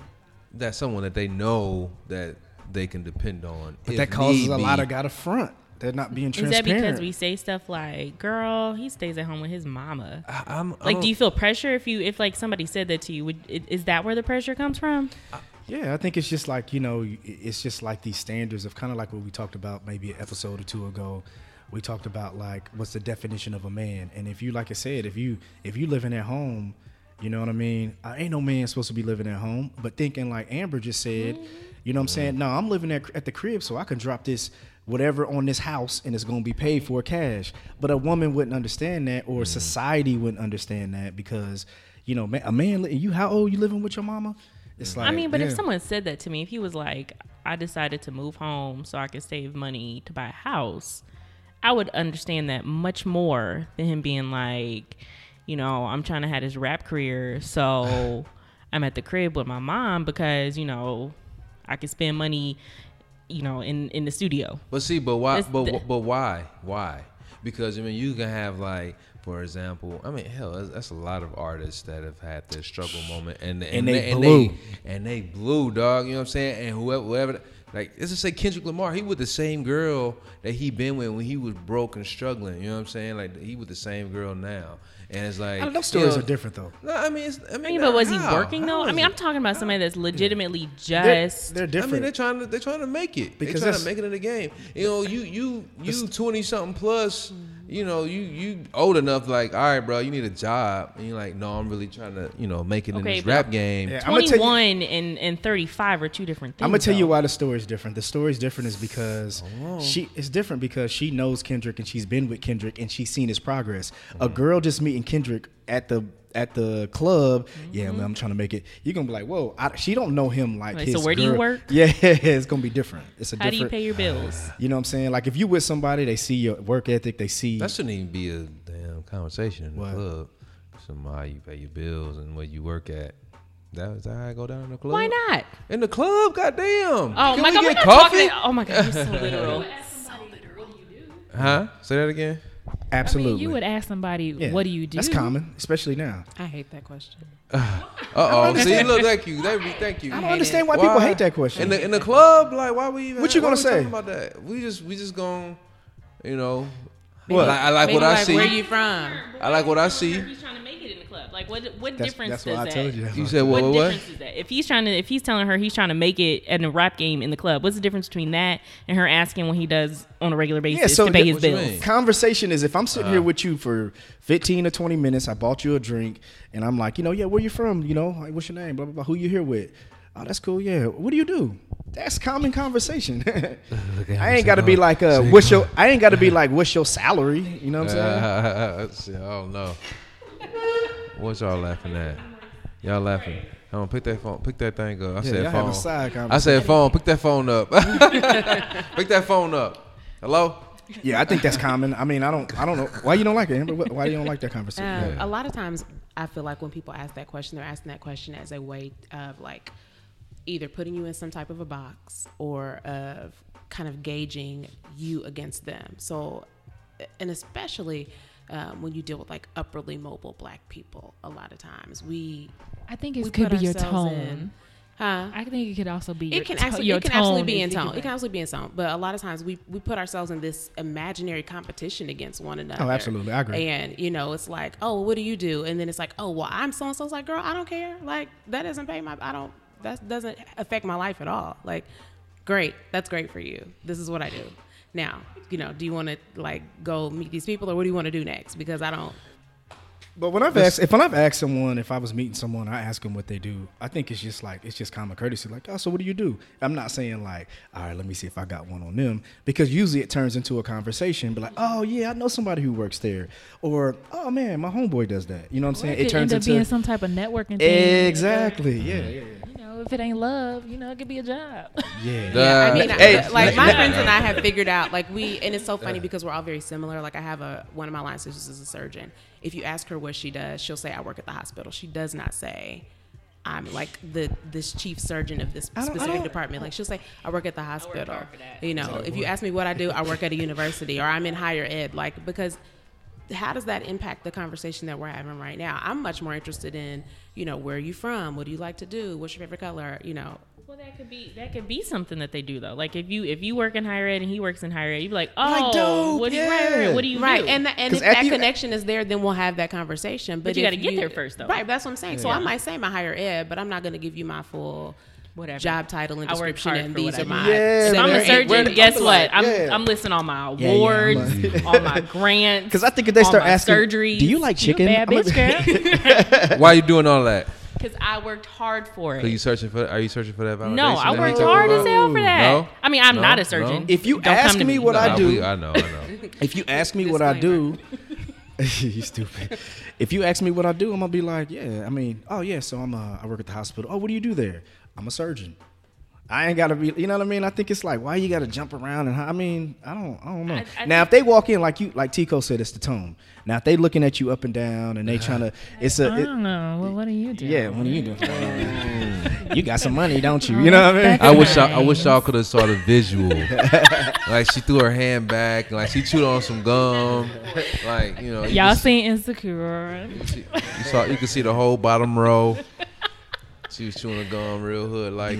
that's someone that they know that they can depend on. But if that causes need a lot of guy to front. They're not being transparent. Is that because we say stuff like, "Girl, he stays at home with his mama"? I, I'm, Like, don't- do you feel pressure if you if like somebody said that to you? Would is that where the pressure comes from? Yeah, I think it's just like you know, it's just like these standards of kind of like what we talked about maybe an episode or two ago. We talked about like what's the definition of a man, and if you like I said, if you if you living at home, you know what I mean. I ain't no man supposed to be living at home, but thinking like Amber just said, mm-hmm. You know what I'm mm-hmm. saying. No, I'm living at at the crib, so I can drop this whatever on this house, and it's gonna be paid for cash. But a woman wouldn't understand that, or mm-hmm. society wouldn't understand that because you know, a man, you how old you living with your mama? It's like I mean, but if someone said that to me, if he was like, "I decided to move home so I could save money to buy a house," I would understand that much more than him being like, you know, I'm trying to have this rap career, so I'm at the crib with my mom because you know I can spend money, you know, in in the studio. But see, but why? It's But the- but why? Why? Because I mean, you can have like, for example, I mean, hell, that's, that's a lot of artists that have had their struggle moment, and And they and blew. they, and they blew, dog. You know what I'm saying? And whoever, whoever, like, let's just say Kendrick Lamar, he with the same girl that he been with when he was broke and struggling. You know what I'm saying? Like, he with the same girl now, and it's like I don't stories you know, are different though. No, I mean, it's, I I mean, mean, but was he working though? I mean, it? I'm talking about somebody that's legitimately They're, just. they're different. I mean, they're trying to they're trying to make it. Because they're trying to make it in the game. You know, you you you twenty something plus. Mm. You know, you you old enough. Like, all right, bro, you need a job, and you're like, no, I'm really trying to you know make it in this rap game. Yeah, I'ma tell you- 21 and, and 35 are two different things. I'm gonna tell you why the story's different. The story's different is because Oh. she it's different because she knows Kendrick and she's been with Kendrick and she's seen his progress. A mm-hmm. girl just meeting Kendrick at the at the club, yeah, man, mm-hmm. I'm trying to make it. You're gonna be like, whoa, I, she don't know him like Wait, his so where do you work? Yeah, it's gonna be different. It's a different How do you pay your bills? You know what I'm saying? Like if you with somebody, they see your work ethic, they see. That shouldn't even be a damn conversation in the What? club. Somebody you pay your bills and where you work at. That is that how I go down in the club. Why not? In the club, goddamn. Oh Can my we god, we're not coffee? talking. Oh my god, you're so literal. So literal, what do you do? Huh? Say that again. Absolutely. I mean, you would ask somebody, Yeah, "What do you do?" That's common, especially now. I hate that question. Uh oh. See, look, thank you. Thank you. Thank you. I don't understand why, people hate that question. In the in the club, like, why we even? What you gonna say? about that? We just we just gonna, you know. What? I, I like Maybe what I see. Where you from? I like what I see. He's trying to make it in the club. Like, what what That's- difference that's does why I that? told you that. You said what? What What? what? difference is that? If he's trying to, if he's telling her he's trying to make it in a rap game in the club, what's the difference between that and her asking what he does on a regular basis Yeah, so to pay his bills? mean? Conversation is if I'm sitting here Uh. with you for 15 to 20 minutes, I bought you a drink, and I'm like, you know, yeah, where you from? You know, like, what's your name? Blah blah blah. Who you here with? Oh, that's cool. Yeah. What do you do? That's common conversation. I ain't got to be like, uh, what's your? I ain't got to be like, what's your salary? You know what I'm saying? Uh, I don't know. What y'all laughing at? Y'all laughing? Come on, pick that phone. Pick that thing up. I Yeah, said y'all having phone. a side I said phone. Pick that phone up. pick that phone up. Hello. Yeah, I think that's common. I mean, I don't, I don't know why you don't like it. Amber? Wh- Why you don't like that conversation? Um, Yeah. A lot of times, I feel like when people ask that question, they're asking that question as a way of like either putting you in some type of a box or of kind of gauging you against them. So, and especially um, when you deal with like upperly mobile black people, a lot of times we I think it could be your tone. in- Huh? I think it could also be. your It can actually your it can actually tone be in tone. It can actually be in tone. But a lot of times we we put ourselves in this imaginary competition against one another. Oh, absolutely. I agree. And you know, it's like, oh, what do you do? And then it's like, oh, well, I'm so and so. It's like, girl, I don't care. Like that doesn't pay my. I don't. That doesn't affect my life at all. Like, great. That's great for you. This is what I do. Now, you know, do you want to like go meet these people, or what do you want to do next? Because I don't. But when I've asked, if when I've asked someone, if I was meeting someone, I ask them what they do. I think it's just like it's just common courtesy. Like, oh, so what do you do? I'm not saying like, all right, let me see if I got one on them, because usually it turns into a conversation. But like, oh yeah, I know somebody who works there, or oh man, my homeboy does that. You know what I'm saying? it, It could end turns up into being some type of networking thing. exactly, yeah, yeah, You know, if it ain't love, you know, it could be a job. yeah. Yeah, I mean, Hey, I- like my friends and I have figured out, like we, and it's so funny because we're all very similar. Like I have a one of my line sisters is a surgeon. If you ask her what she does, she'll say, "I work at the hospital." She does not say, "I'm like the this chief surgeon of this I don't- I specific department." Like she'll say, "I work at the hospital." hard for that. You know, if you ask me what I do, I work at a university or I'm in higher ed. Like because how does that impact the conversation that we're having right now? I'm much more interested in, you know, where are you from? What do you like to do? What's your favorite color? You know, Well, that could be that could be something that they do though. Like if you if you work in higher ed and he works in higher ed, you'd be like, oh, Like, dope, what do you yeah. right, right, what do you right do? and th- and 'Cause if that the- connection is there then we'll have that conversation but, you gotta get there first, though. right that's what i'm saying so i might say my higher ed but i'm not going to give you my full Whatever. job title and description and these are do. my Yeah, if seven I'm a surgeon, Where- guess I'm what? like, I'm yeah. I'm listing all my Yeah, yeah, awards, like- all my grants. Because I think if they start asking, surgeries, do you like chicken? You a bad I'm bitch, girl. Why you doing all that? Because I worked hard for it. Are you searching for? Are you searching for that validation? no, I worked hard talking as hell for that. No? I mean, I'm No? not a No? surgeon. If you Don't ask to me what Nah, I do, I know, I know. if you ask me what I do, you stupid. If you ask me what I do, I'm gonna be like, yeah. I mean, oh yeah. So I'm a, I work at the hospital. Oh, what do you do there? I'm a surgeon. I ain't gotta be. You know what I mean? I think it's like, why you gotta jump around and? I mean, I don't. I don't know. I- I now, if they walk in like you, like Tico said, it's the tone. Now, if they looking at you up and down and they trying to, it's a. I It, don't know. Well, what do you do? yeah, what are you doing? Mm. you got some money, don't you? Oh, you know what I mean? I wish y'all, I wish y'all could have saw the visual. like she threw her hand back, like she chewed on some gum, like you know. you Y'all just- seen Insecure? You saw, you could see the whole bottom row. She was chewing a gum real hood, like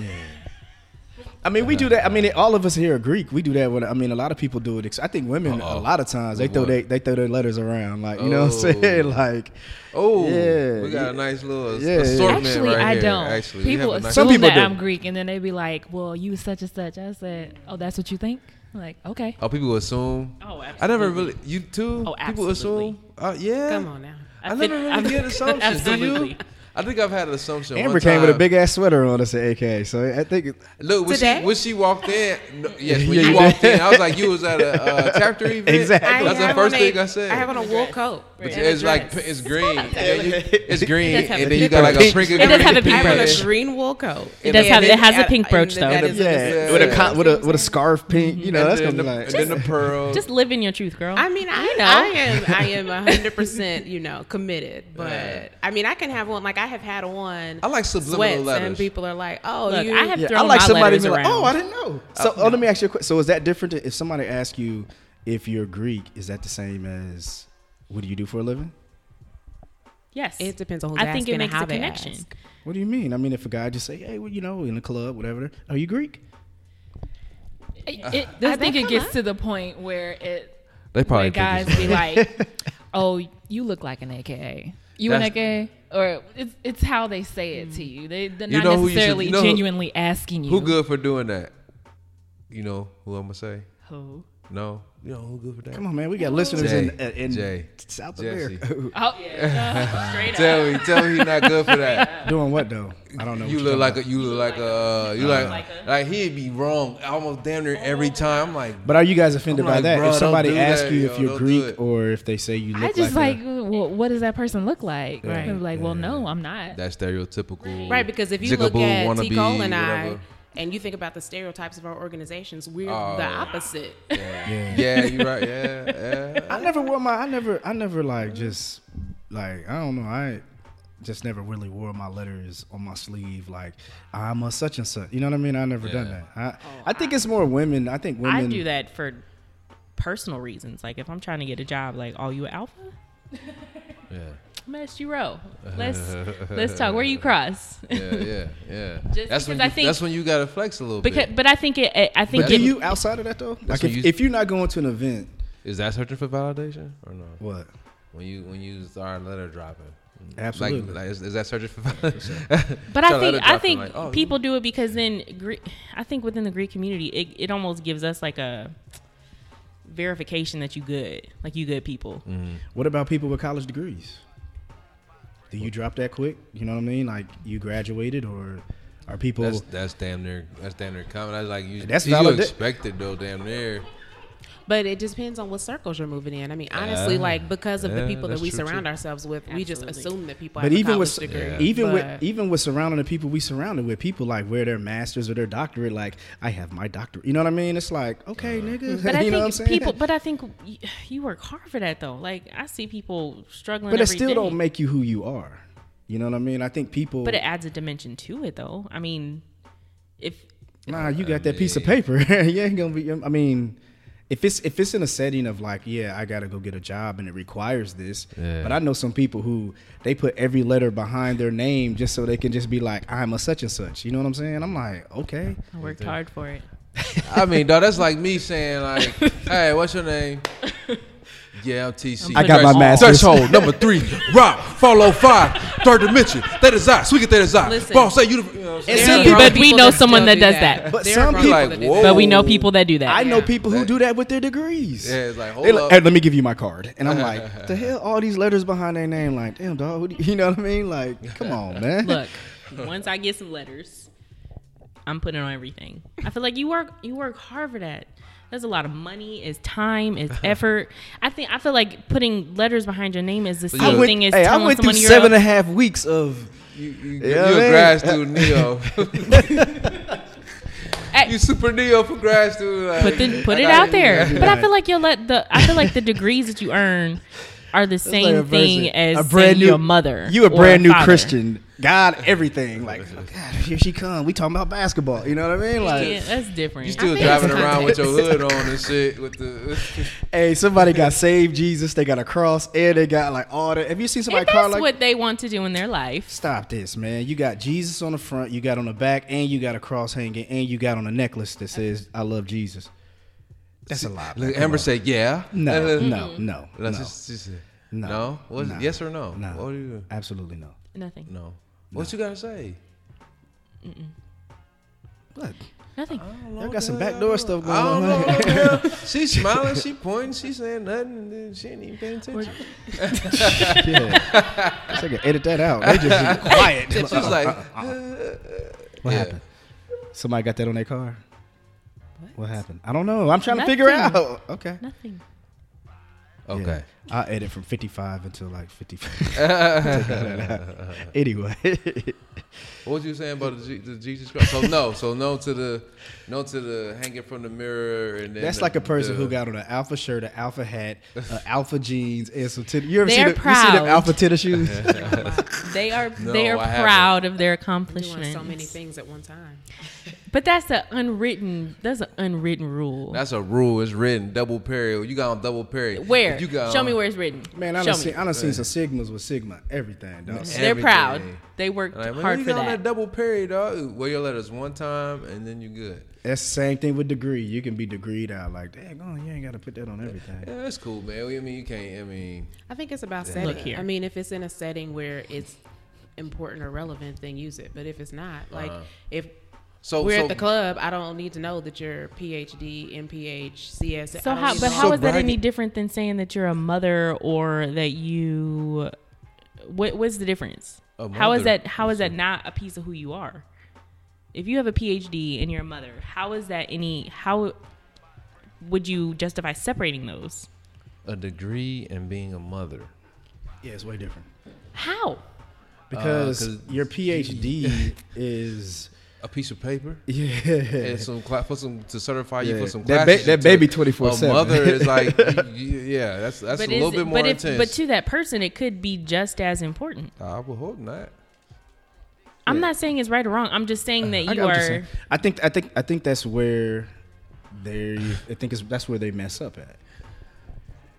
I mean, we do that. I mean, all of us here are Greek. We do that. With, I mean, a lot of people do it. I think women, Uh-oh. a lot of times, they throw they, they throw their letters around, like you know what I'm Oh. saying, like. oh, Yeah, we got a nice little Yeah, yeah. assortment Actually, right I here. don't. Actually, people nice- Some assume people that do. I'm Greek, and then they be like, "Well, you such and such." I said, "Oh, that's what you think." I'm like, okay. Oh, people assume. Oh, absolutely. I never really. You too. Oh, absolutely. People assume. Uh, yeah. come on now I, I never fit- really get assumptions. Do you? Absolutely. I think I've had an assumption. Amber one came with a big ass sweater on us at AK, so I think. It, Look, when Today? she, when she walked in, no, yes, when Yeah, you you walked in, I was like, you was at a uh, chapter event. Exactly. I That's the first a- thing I said. I have on a wool coat. But and it's like it's green. Yeah, you- it's green, does have and then you got like a brooch. pink. It does have a pink I have on a green wool coat. It does have- it has a pink brooch, though. a- yeah, with a con, with a with a scarf pink, you know, and that's gonna be the, like. and then the pearl. Just live in your truth, girl. I mean, I, You know. I am I am hundred percent, you know, committed. But I mean, I can have one. Like I have had on. I like subliminal sweats, letters. and people are like, "Oh, Look, you." I have Yeah, I thrown like my somebody letters to be like, around. oh, I didn't know. Oh, so oh, let me ask you a question. So is that different if somebody asks you, if you're Greek, is that the same as what do you do for a living? Yes. It depends on who's I think it and makes a connection. ask. What do you mean? I mean, if a guy just say, "Hey, well, you know, in the club, whatever," are you Greek? It, it- I think it gets up? to the point where it They probably where guys be like, "Oh, you look like an AKA. You an AKA?" Or it's it's how they say it to mm. you. They they're You not know who you should- necessarily you know who- genuinely asking you. Who good for doing that? You know who I'm gonna say? Who? No, you know who good for that? Come on, man. We got listeners Jay, in, uh, in Jay, South Jesse. America. Oh yeah, straight Tell me, tell me he's not good for that. Doing what though? I don't know. You what look you're like talking a, you look like a, uh, you like, like he'd be wrong almost damn near every time. I'm like. But are you guys offended I'm by like, that? "Bruh, if somebody asks that, you yo, if you're Greek or if they say you look I just like, like, well, what does that person look like? Right. And Like, well, no, I'm not. that stereotypical, Right, because if you look at wannabe, T. Cole and I, whatever. And you think about the stereotypes of our organizations, we're Oh. the opposite. yeah. yeah, you're right, yeah, yeah. I never wore my. I never. I never like just like I don't know. I just never really wore my letters on my sleeve. Like I'm a such and such. You know what I mean? I never done that. I oh, I think it's more women. I think women. I do that for personal reasons. Like if I'm trying to get a job, like, oh, you an alpha? yeah. Mess you row. Let's let's talk. Where you cross? Yeah, yeah, yeah. Just that's when because I you, think- that's when you gotta flex a little Because, bit. but I think it. I think But do you outside of that though? Like if, you- if you're not going to an event, Is that searching for validation or no? what? When you when you start letter dropping, Absolutely. Like, like is, is that searching for validation? But I think I think like, oh, people do it because then Gre- I think within the Greek community, it, it almost gives us like a verification that you good, like you good people. Mm. What about people with college degrees? Do you drop that quick? You know what I mean? Like you graduated, or are people? That's that's damn near that's damn near common. That's like you. That's you valid- expected though, damn near. But it just depends on what circles you're moving in. I mean, honestly, Yeah. like because of the people that we surround too. ourselves with, we just assume that people but have even college with degree. Yeah. even with even with surrounding the people we surrounded with, people like wear their masters or their doctorate. Like I have my doctorate. You know what I mean? It's like okay, nigga. But I you know think what I'm saying? people. But I think you work hard for that though. Like I see people struggling. but it still day. don't make you who you are. You know what I mean? I think people. But it adds a dimension to it though. I mean, if Nah, you got that piece of paper. you ain't gonna be. I mean, if it's if it's in a setting of like, yeah, I gotta go get a job and it requires this. Yeah. But I know some people who they put every letter behind their name just so they can just be like, I'm a such and such. You know what I'm saying? I'm like, okay. I worked hard for it. I mean, dog, that's like me saying like, "Hey, what's your name?" Yeah, I'm TC. I got my Thresh- master's. Threshold number three. Rock. Follow five. Third dimension. That is I. Sweet that is I. Listen. Boss say you. You know what I'm And saying? some people- but we know someone that does that. that. But some people, like, whoa. But we know people that do that. I know people who do that with their degrees. Yeah, it's like, hold They like, up. "Hey, let me give you my card, and I'm like, the hell, all these letters behind their name, like, damn, dog, who do you, you know what I mean? Like, come on, man. Look, once I get some letters, I'm putting on everything. I feel like you work you work hard for that. There's a lot of money, it's time, it's effort. I think I feel like putting letters behind your name is the same went, thing as hey, I telling went through someone you're a, a half weeks of. You, you, Yeah, you a man. grad student, Neo. Hey, you super Neo for grad student. Like, put the, put it got out there. you. But I feel like you'll let the I feel like the degrees that you earn are the like same a thing as a brand brand new your mother. You a or brand new father. Christian. God, everything. Like, oh, God, here she come. We talking about basketball. You know what I mean? Like, Yeah, that's different. You still driving around with your hood on and shit with the. hey, somebody got saved Jesus. They got a cross, and they got like all that. Have you seen somebody and car that's like? what they want to do in their life. Stop this, man. You got Jesus on the front, you got on the back, and you got a cross hanging, and you got on a necklace that says "I love Jesus." That's a lot. man. Look, Amber said, "Yeah." No, no, no, no, That's just, just no. no. Was no, it yes or no? No, What do you? absolutely no. Nothing. No. What you gotta say? What? Nothing. Y'all got some backdoor stuff going I don't on. know. huh? She's smiling, she pointing, she saying nothing, and then she ain't even paying attention. yeah. I can edit that out. They just be quiet. She's like, uh-uh. Uh-uh. What Yeah. happened? Somebody got that on their car. What? happened? I don't know. I'm trying to figure out. Okay. Nothing. okay. Yeah. I edit from 55 until like 55. Take all that out. anyway, What was you saying about the, G, the Jesus Christ? So no, so no to the no to the hanging from the mirror and then that's the- like a person the- who got on an alpha shirt, an alpha hat, uh, alpha jeans, and some tennis. You ever They see are the, you see them alpha tennis shoes? They are No, they are I haven't. proud of their Doing accomplishments. so many things at one time. But that's an unwritten that's an unwritten rule. That's a rule. It's written double period. You got on double period. where? If You got Show on- me where it's written. Man, I Show done, me. seen, I done seen some Sigmas with Sigma, everything, dog. They're proud. They worked Like, man, hard you for got on that. that double period, dog. Wear your letters one time and then you good. That's the same thing with degree. You can be degreed out like, dang, on, you ain't got to put that on everything. Yeah, that's cool, man. I mean, you can't. I mean, I think it's about Yeah. setting. Look here. I mean, if it's in a setting where it's important or relevant, then use it. But if it's not, like Uh-huh. if so we're so, at the club, I don't need to know that you're PhD, MPH, CS. So how? But to how know- is that any different than saying that you're a mother or that you? What What's the difference? How is that? How is is that not a piece of who you are? If you have a PhD and you're a mother, how is that any? How would you justify separating those? a degree and being a mother. Yeah, it's way different. How? Because uh, 'cause your PhD is A piece of paper yeah. and some cla- for some to certify you Yeah. for some That ba- that baby 24/7. A mother is like, y- y- yeah, that's that's a little bit more but if, but to that person, it could be just as important. I would hope not. I'm not saying it's right or wrong. I'm just saying uh, that I you got what you're I think I think I think that's where they I think it's, that's where they mess up at.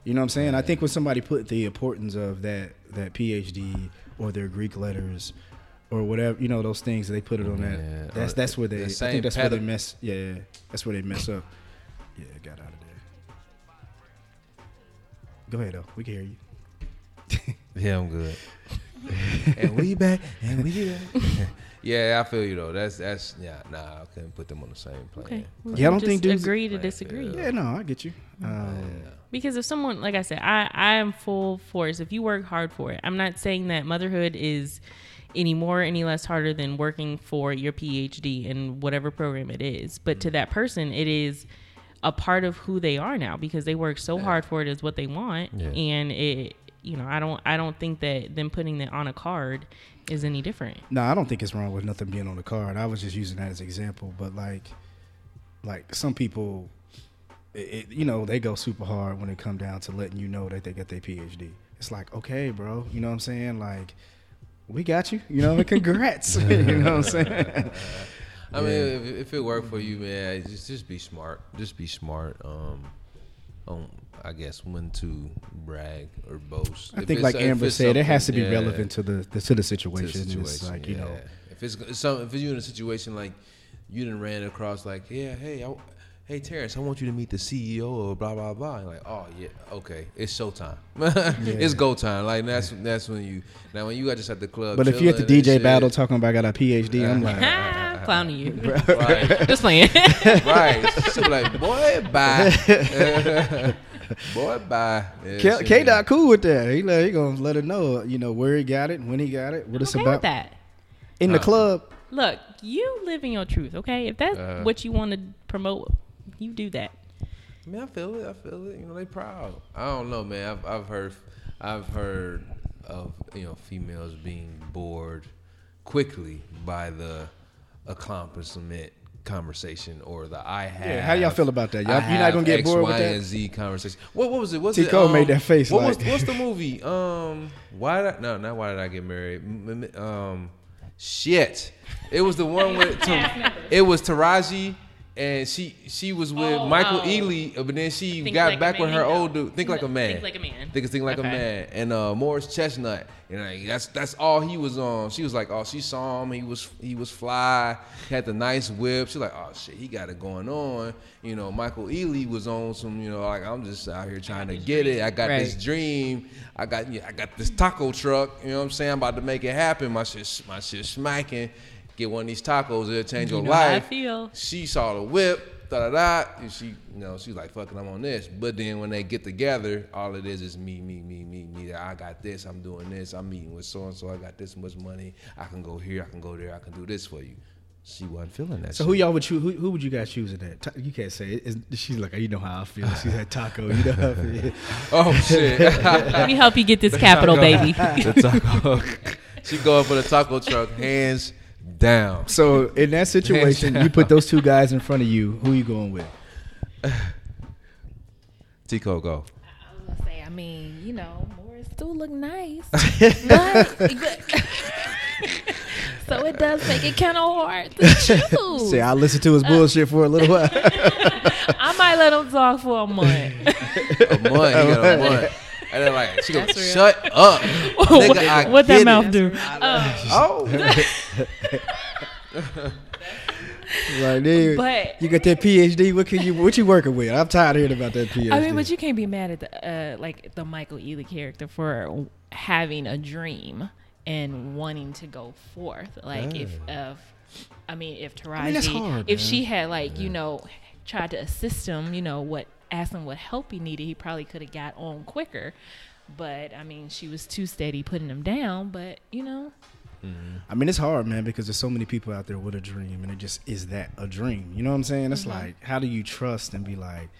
You know what I'm saying? I think when somebody put the importance of that that PhD or their Greek letters or whatever, you know, those things they put it on that. That's that's where the they. I think that's where they mess. Yeah, yeah, that's where they mess up. Yeah, got out of there. Go ahead though. We can hear you. Yeah, I'm good. and we back, and we back. yeah, I feel you though. That's that's yeah. Nah, I couldn't put them on the same plane. Okay. we Yeah, I don't think dudes- agree to Like, disagree. Yeah, no, I get you. Um, Because if someone, like I said, I, I am full force. If you work hard for it, I'm not saying that motherhood is any more, any less harder than working for your PhD in whatever program it is. But to mm. that person, it is a part of who they are now because they work so hard for it is what they want. Yeah. And it, you know, I don't, I don't think that them putting that on a card is any different. No, I don't think it's wrong with nothing being on the card. I was just using that as an example, but like, like some people, it, it, you know, they go super hard when it come down to letting you know that they got their PhD. It's like, okay, bro, you know what I'm saying? Like, we got you, you know, congrats, you know what I'm saying? I mean, if, if it worked for you, man, just just be smart. Just be smart. Um, on I guess when to brag or boast. I If think, like Amber said, it has to be yeah, relevant to the, the to the to situation. the It's situation. like you know, if it's some if you in a situation like you didn't ran across like yeah hey I, hey Terrence I want you to meet the CEO of blah blah blah and like oh yeah okay it's showtime it's go time like that's that's when you now when you got just at the club but if you're at the DJ shit, battle talking about I got a PhD, I'm like, Ah, clowning you. right Just playing. right she be like boy bye boy bye yeah, K, K dot cool with that. He let, he gonna let her know, you know, where he got it, when he got it, what it's okay about. with that. In the Uh, club, Look, you live in your truth, okay? If that's Uh. what you want to promote, you do that. I mean, I feel it. I feel it. You know, they proud. I don't know, man. I've I've heard, I've heard of you know females being bored quickly by the accomplishment conversation or the I have. Yeah, how do y'all feel about that? Y'all, you're not gonna get X, bored with Y, that? and Z conversation. What what was it? What's T. it? Cole um, made that face What like- was what's the movie? Um, why did I, no not why did I get married? M- m- Um, shit. It was the one with Ta- it was Taraji. And she she was with Oh, Michael oh. Ealy, but then she Think got Like back with her Man? old dude. Think like a man. Think Like a Man. Think think like a man. And uh, Morris Chestnut. And like, that's that's all he was on. She was like, oh, she saw him. He was he was fly. He had the nice whip. She's like, oh shit, he got it going on. You know, Michael Ealy was on some. You know, like I'm just out here trying to get it. I got this dream. I got yeah, I got this taco truck. You know what I'm saying? I'm about to make it happen. My shit my shit smacking. Get one of these tacos. It'll change You your know how I life. feel. She saw the whip. Da da da. And she, you know, she's like, "Fucking, I'm on this." But then when they get together, all it is is me, me, me, me, me. I got this. I'm doing this. I'm meeting with so and so. I got this much money. I can go here. I can go there. I can do this for you. she wasn't feeling that. So shit. who y'all would choose? Who, who would you guys choose in that? Ta- You can't say it. It's- she's like, oh, you know how I feel. She's had taco. You know how I feel. Oh shit! Let me help you get this capital, baby. the taco. she going for the taco truck, hands down. So in that situation, you put those two guys in front of you. Who you going with? Tico go. I was gonna say, I mean, you know, Morris do look nice, but, but- so it does make it kind of hard to choose. Say I listened to his uh, bullshit for a little while. I might let him talk for a month. A month, you got a month. And then like she go, That's real. shut up, nigga. I what that mouth it. do? Oh, like, dude, But- you got that PhD. What can you? What you working with? I'm tired of hearing about that PhD. I mean, but you can't be mad at the uh, like the Michael Ealy character for having a dream and wanting to go forth. Like if, if I mean, if Taraji, mean, hard, if man. she had like you know tried to assist him, you know what, ask him what help he needed, he probably could have got on quicker. But I mean, she was too steady putting him down. But you know, mm-hmm. I mean, it's hard, man, because there's so many people out there with a dream, and it just is that a dream. You know what I'm saying? It's mm-hmm. like, how do you trust and be like,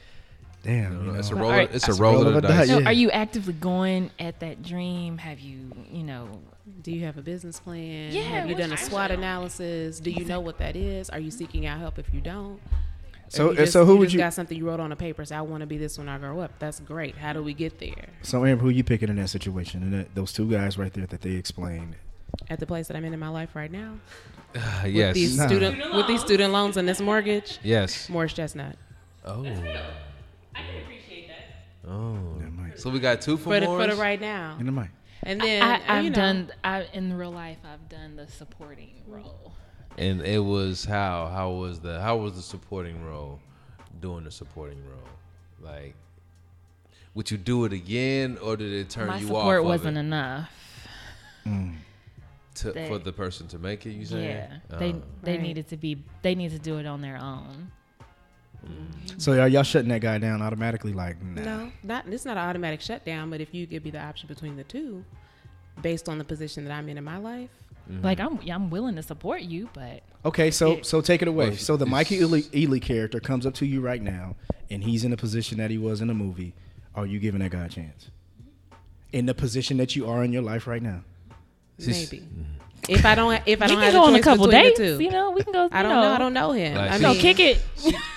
damn, you know, it's a But roll. are- It's a That's a roll roll of of the a dice. dice. so Yeah. are you actively going at that dream? Have you, you know, Do you have a business plan? Yeah, Have you done a SWOT analysis? Do you know what that is? Are you seeking out help if you don't? So, Or you just, so who you would just you? got something you wrote on a paper? Say, I want to be this when I grow up. That's great. How do we get there? So, Amber, who you picking in that situation? And that, those two guys right there that they explained. At the place that I'm in in my life right now, yes. these Nah. student with these student loans and this mortgage, Yes. Morris Chestnut. Oh. That's real. I can appreciate that. Oh. Yeah, Mike. So we got two for For the, for the right now, In the mic. and then I, uh, I've you know, done. I in real life, I've done the supporting role. And it was how? How was the how was the supporting role? Doing the supporting role, like, would you do it again, or did it turn My you off? My support wasn't of it enough. to, they- for the person to make it? You saying? Yeah, they Oh. they Right. needed to be. They need to do it on their own. Mm-hmm. So, are y'all shutting that guy down automatically? Like, nah. No, not it's not an automatic shutdown. But if you give me the option between the two, based on the position that I'm in in my life, Mm-hmm. Like I'm, yeah, I'm willing to support you, but Okay, so It- so take it away. So the Mikey Ealy, Ealy character comes up to you right now, and he's in the position that he was in the movie. Are you giving that guy a chance? In the position that you are in your life right now. She's- maybe. If I don't, if I we don't can have go on a couple between dates. two, You know, we can go. I don't know. know. I don't know him. Like, I she- No, mean, kick it.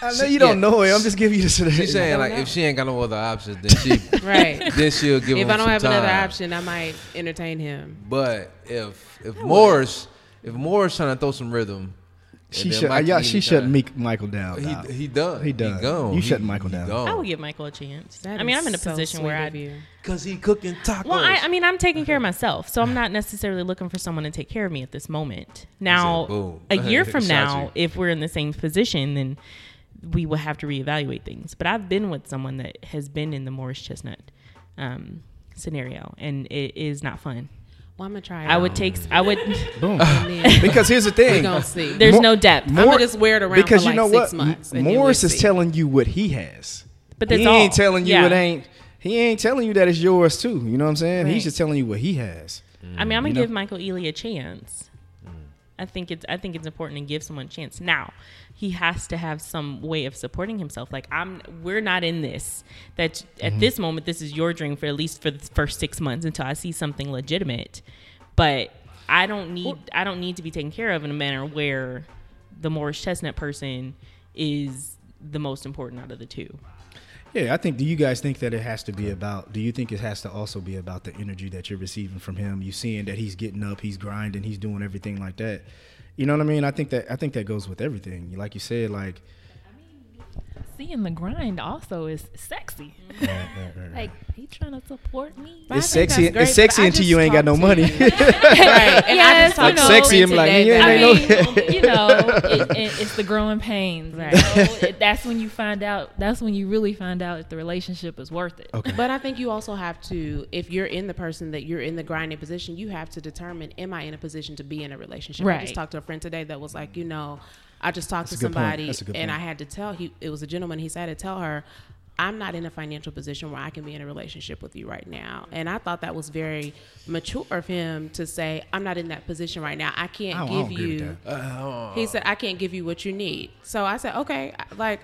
I know you don't know him. I'm just giving you the. She's saying like know. if she ain't got no other options, then she Right. then she'll give if him I don't some have another option, I might entertain him. But if if Morris if Morris trying to throw some rhythm, She and then shut. Yeah, she shut tryna- Meek Michael down. dog. He he done. He done. gone. You He- shutting Michael down. gone. I would give Michael a chance. That I mean, I'm in a so position where of I. you. Cause he cooking tacos. Well, I, I mean, I'm taking care of myself, so I'm not necessarily looking for someone to take care of me at this moment. Now, boom. a year from now, you. if we're in the same position, then we will have to reevaluate things. But I've been with someone that has been in the Morris Chestnut um, scenario, and it is not fun. Well, I'm gonna try. It I would take. I would. Boom. And because here's the we thing. gonna see. There's More- no depth. I'm gonna just wear it around because for you know like what? six months. M- and then Morris is see. telling you what he has. But that's he all. ain't telling you Yeah. it ain't. He ain't telling you that it's yours too. You know what I'm saying? Right. He's just telling you what he has. I mean, I'm gonna You know? give Michael Ealy a chance. I think it's I think it's important to give someone a chance. Now, he has to have some way of supporting himself. Like I'm, we're not in this. That at mm-hmm. this moment, this is your dream for at least for the first six months until I see something legitimate. But I don't need I don't need to be taken care of in a manner where the Morris Chestnut person is the most important out of the two. Yeah, I think. Do you guys think that it has to be about? Do you think it has to also be about the energy that you're receiving from him? You seeing that he's getting up, he's grinding, he's doing everything like that. You know what I mean? I think that I think that goes with everything. Like you said, like Seeing the grind also is sexy. like he trying to support me. It's sexy. great, It's sexy until you ain't got no money. right. And Yes, I just know. talked to a Sexy, friend I'm like, today yeah, that- they I know- mean, you know, it, it, it's the growing pains. Right? it, that's when you find out. That's when you really find out if the relationship is worth it. Okay. But I think you also have to, if you're in the person that you're in the grinding position, you have to determine, am I in a position to be in a relationship? Right. I just talked to a friend today that was like, you know, I just talked That's to a good point. somebody That's a good and I had to tell he it was a gentleman. He said to tell her, I'm not in a financial position where I can be in a relationship with you right now. And I thought that was very mature of him to say, I'm not in that position right now. I can't I don't- I give don't agree with you. Uh, He said, I can't give you what you need. So I said, okay, like,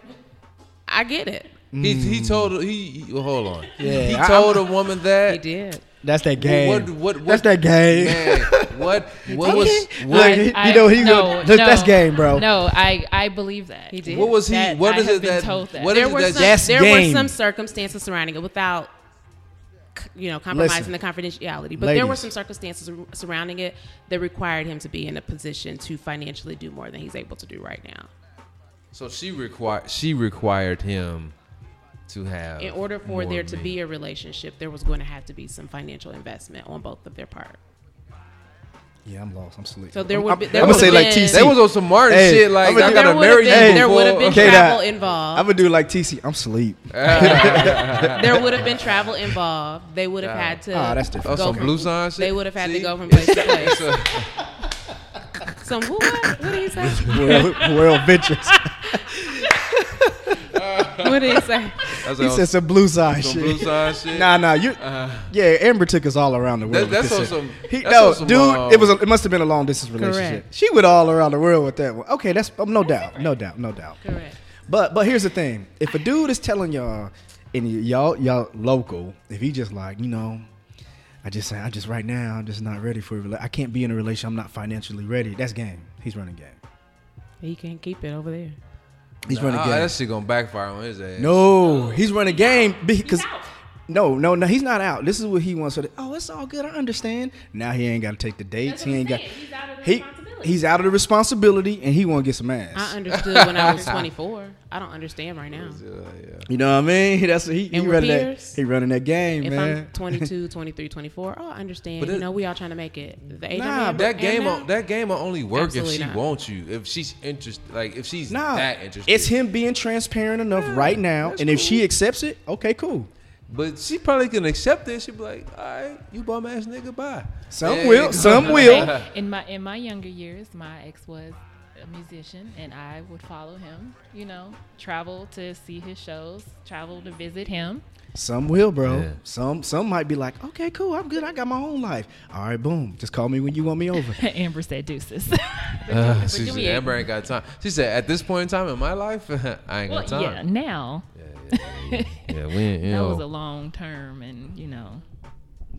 I get it. He he told he, he hold on. Yeah, he I- told a woman that He did. That's that game. What, what, what, That's that game. Man, what what was Look, what, he- I- you know he no, go, that's, that's game, bro. No, I I believe that. He did. what was he? That- what I is have it been that? told that. What there is were that? some, That's there game. were some circumstances surrounding it without you know compromising Listen. the confidentiality but there were some circumstances surrounding it that required him to be in a position to financially do more than he's able to do right now so she required she required him to have. in order for there to men. be a relationship there was going to have to be some financial investment on both of their part Yeah, I'm lost. I'm sleep. So there would I'm, be- there I'm gonna would say like been- TC. They was on some Martin Hey, shit. Like I'ma do- gotta there would marry have been, you there would have been K-Dot. travel involved I'm gonna do like TC. I'm sleep. there would have been travel involved they would have had to Ah, that's different. Oh, go some blue sign shit. they would have had See? to go from place to place some who what what did he say World, World Ventures. What did he say that's He a- said some blue side some shit. blue sign shit. Nah, nah, you. Uh, Yeah, Amber took us all around the world. That- with that's this on shit. some- He, that's no, some, dude, uh, it was. A, it must have been a long distance relationship. Correct. She went all around the world with that one. Okay, that's um, no doubt, no doubt, no doubt. correct But but here's the thing: if a dude is telling y'all, and y'all y'all local, if he just like you know, I just say I just right now I'm just not ready for a rela- I can't be in a relationship. I'm not financially ready. That's game. He's running game. he can't keep it over there He's nah, running game. that shit gonna backfire on his ass. No, he's running game because no, no, no, he's not out. This is what he wants. So that, oh, it's all good. I understand. Now he ain't got to take the dates. He ain't got. He's out of the He responsibility. he's out of the responsibility, and he want to get some ass. I understood when I was 24. I don't understand right now. Yeah, yeah. You know what I mean? That's he, he And with running that. He running that game, If man. I'm 22, 23, 24, oh, I understand. But you know, we all trying to make it. The age Nah, I'm in That right game, now, will, that game will only work if she not. wants you. If she's interested, like if she's Nah, that interested. it's him being transparent enough right now, that's and if she accepts it, okay, cool. But she probably can accept it. She'd be like, "All right, you bum ass nigga, bye." Some Yeah, will, some will. in my in my younger years, my ex was a musician, and I would follow him. You know, travel to see his shows, travel to visit him. Some will, bro. Yeah. Some some might be like, okay, cool, I'm good. I got my own life. All right, boom. Just call me when you want me over. Amber said deuces. Uh, But she do said, Amber ain't got time. She said, "At this point in time in my life, I ain't well, got time." yeah, now yeah, we ain't, you that know. was a long term, and you know,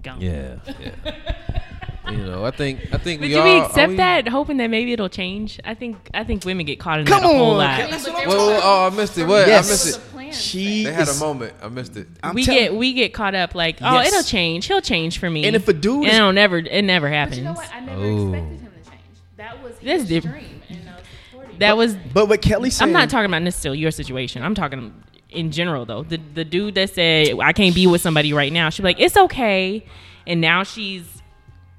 gone. yeah, yeah. you know, I think, I think But we do all we are accept we- that, hoping that maybe it'll change? I think I think women get caught in Come that a whole lot. that's what I'm Wait, wait, oh, I missed it. What? Yes. I missed it. She They had a moment. I missed it. I'm we tell- get we get caught up like, oh, Yes. it'll change. He'll change for me. And if a dude and is- it'll never, it never happens. But you know what? I never Oh. expected him to change. That was That's his different. dream, and I was supporting That was. But what Kelly said, I'm not talking about necessarily your situation. I'm talking in general though. The the dude that said I can't be with somebody right now. She'd be like, it's okay, and now she's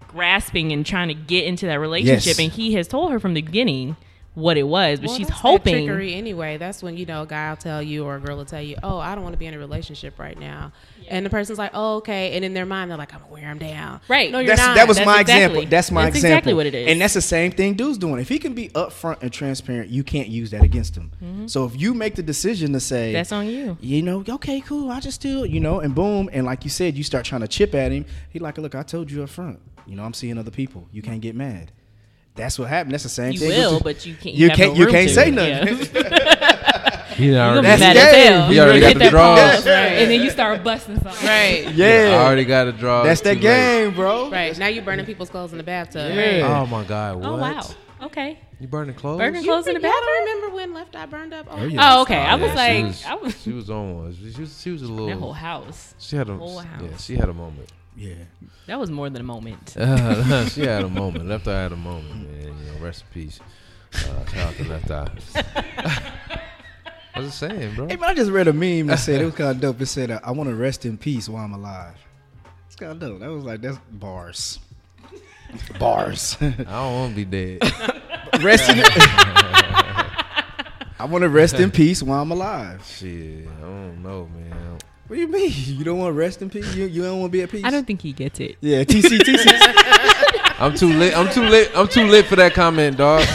grasping and trying to get into that relationship, Yes. and he has told her from the beginning what it was, but Well, she's that's that hoping. trickery anyway. That's when you know a guy will tell you or a girl will tell you, "Oh, I don't want to be in a relationship right now," and the person's like, "Oh, okay," and in their mind they're like, "I'm gonna wear him down." Right. No, you're That's, not. that was That's my exactly- example. That's my that's example. exactly what it is. And that's the same thing dude's doing. If he can be upfront and transparent, you can't use that against him. So if you make the decision to say Mm-hmm. That's on you. you know, okay, cool, I just still, you know, and boom, and like you said, you start trying to chip at him. He like, look, I told you upfront. You know, I'm seeing other people. You can't get mad. That's what happened. That's the same You thing. will, with- but you can't. You have can't. no you can't say Yeah. nothing. He You're already, That's mad as game. hell. You already got the draws. pause, and then you start busting something. right. Yeah, I already got a draw. that's Too that late. game, bro. Right now you're burning people's clothes in the bathtub. Yeah. Oh my god! What? Oh wow. Okay. You burning clothes? Burning You, clothes in the y'all bathroom. don't remember when Left Eye burned up? Oh, yeah. Oh, okay. I was Yeah, like, she was, I was she was on one. She was, she was a little. that whole house. She had a whole house. yeah. She had a moment. Yeah. That was more than a moment. Uh, she had a moment. Left Eye had a moment, man. You know, rest in peace. Uh, shout out to Left Eye. What's it saying, bro? Hey man, I just read a meme that said it was kind of dope. It said, uh, "I want to rest in peace while I'm alive." It's kind of dope. That was like that's bars. Bars. I don't want to be dead. rest in. I want to rest in peace while I'm alive. Shit, I don't know, man. What do you mean? You don't want to rest in peace? You, you don't want to be at peace? I don't think he gets it. Yeah, TC, TC. I'm too lit. I'm too lit. I'm too lit for that comment, dog.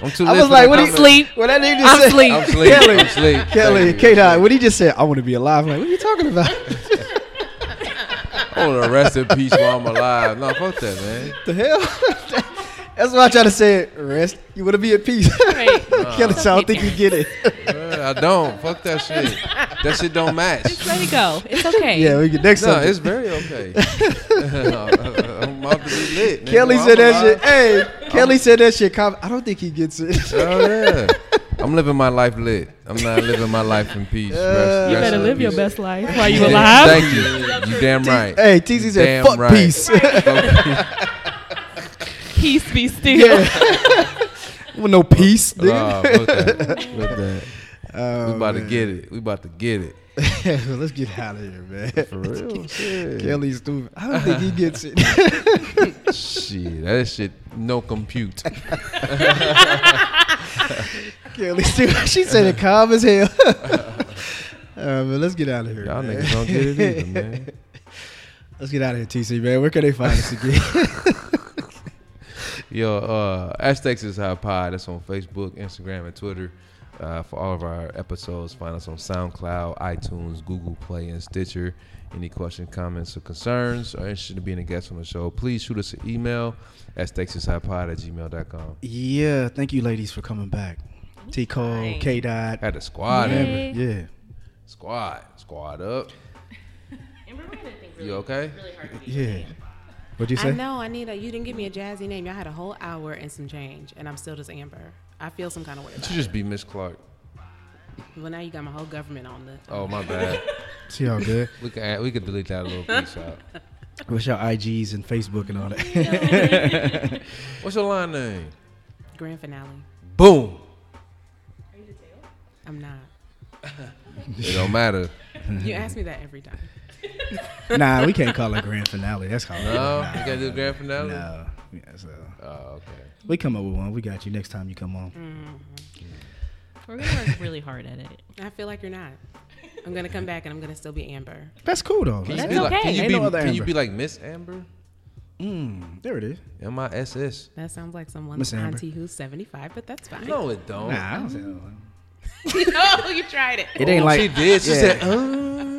I'm too I was like, the what he comment. sleep? What that nigga just I'm said? sleep. I'm sleep. Kelly, I'm sleep. Kelly, Thank K-Dot, What he just said? I want to be alive. I'm like, what are you talking about? I want to rest in peace while I'm alive. No, fuck that, man. the hell? That's why I try to say it. Rest. You want to be at peace. Right. Kelly, so I don't think you get it. Uh, I don't. Fuck that shit. That shit don't match. Just let it go. It's okay. yeah, we get next No, subject. it's very okay. I'm about to be lit. nigga. Kelly While said I'm that shit. alive. Hey, Kelly said that shit. I don't think he gets it. Oh yeah. I'm living my life lit. I'm not living my life in peace. Rest- You rest better in live your best life while you Yeah, alive. Thank you. You damn right. hey, TZ said, "Fuck right. peace." Peace be still. With no peace, Nah, nigga. fuck that. Fuck that. Oh, we about to get it. We about to get it. well, let's get out of here, man. For real? Shit. Kelly's stupid. I don't think he gets it. Shit, that shit no compute. Kelly stupid. She said it calm as hell. uh, but let's get out of here. Y'all man. niggas don't get it either, man. Let's get out of here, TC, man. Where can they find us again? Yo, uh, Stakes is High Pod. That's on Facebook, Instagram, and Twitter. Uh, for all of our episodes, find us on SoundCloud, iTunes, Google Play, and Stitcher. Any questions, comments, or concerns, or interested in being a guest on the show, please shoot us an email at pod at gmail.com. yeah, thank you, ladies, for coming back. T Cole, K Dot, Had the squad, Yay. Amber. yeah. Squad. Squad up. Amber Rose, I think, You okay? really hard to do. Yeah. What'd you I say? know. I need a. You didn't give me a jazzy name. Y'all had a whole hour and some change, and I'm still just Amber. I feel some kind of way You should just be Miss Clark. Well, now you got my whole government on the. Oh, my bad. See all good. we can add, we can delete that little piece out. What's your IGs and Facebook and all that? What's your line name? Grand finale. Boom. Are you the tail? I'm not. It don't matter. You ask me that every time. nah, we can't call it grand finale. That's called No, nah, you can't do grand finale. No. Yeah, so Oh, okay. we come up with one. We got you next time you come on. We're gonna work really hard at it. I feel like you're not. I'm gonna come back and I'm gonna still be Amber. That's cool though. Can you That's be cool. like? Can you Ain't be? no other can you be like Miss Amber? Mm, there it is. M I S S. That sounds like someone's Miss auntie who's 75, but that's fine. No, it don't. Nah, I don't say that. oh, you tried it. It ain't Oh, like she did. She Yeah. said, uh,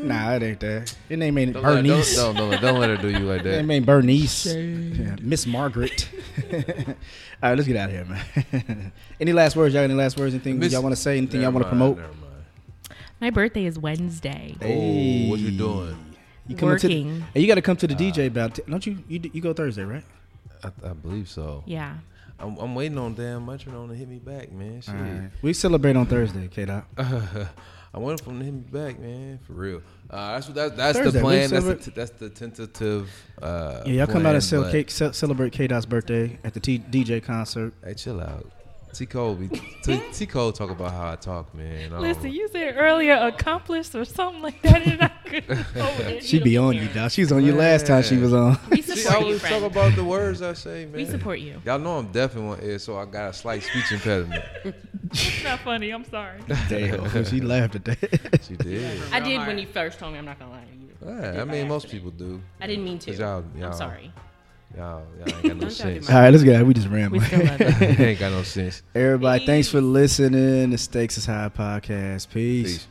Nah, it ain't that. It name ain't don't, let, don't, Bernice. don't, don't, don't let her do you like Your that. name ain't Bernice. Yeah, Miss Margaret. All right, let's get out of here, man. any last words? Y'all any last words? Anything Miss- y'all want to say? Anything y'all want to promote? Never. My birthday is Wednesday. Oh, what you doing? You coming to the- Working. hey, you got to come to the uh, DJ about. T- don't you? You you go Thursday, right? I, I believe so. Yeah. I'm, I'm waiting on damn Metronome to hit me back, man. Shit. All right. We celebrate on Thursday, K Dot. I'm waiting him to hit me back, man. For real. Uh, that's what that, that's Thursday, the plan. That's the, t- that's the tentative. Uh, Yeah, y'all come out and celebrate K Dot's birthday at the T- DJ concert. Hey, chill out. T Cole, be T, T Cole talk about how I talk, man. I Listen, you said earlier accomplished or something like that, and I couldn't. She be on you, dog. She was on you last time she was on. We See, I support you, always talk about the words I say, man. We support you. Y'all know I'm deaf in one ear, so I got a slight speech impediment. It's not funny. I'm sorry. Damn, she laughed at that. She did. I did when you first told me. I'm not gonna lie to you. Yeah, I mean, most people do. I didn't mean to. y'all- I'm sorry. Y'all, y'all ain't got no Don't y'all do sense. All right, let's go. We just rambling. Still love you. ain't got no sense. Everybody, thanks for listening. The Stakes is High podcast. Peace. Peace.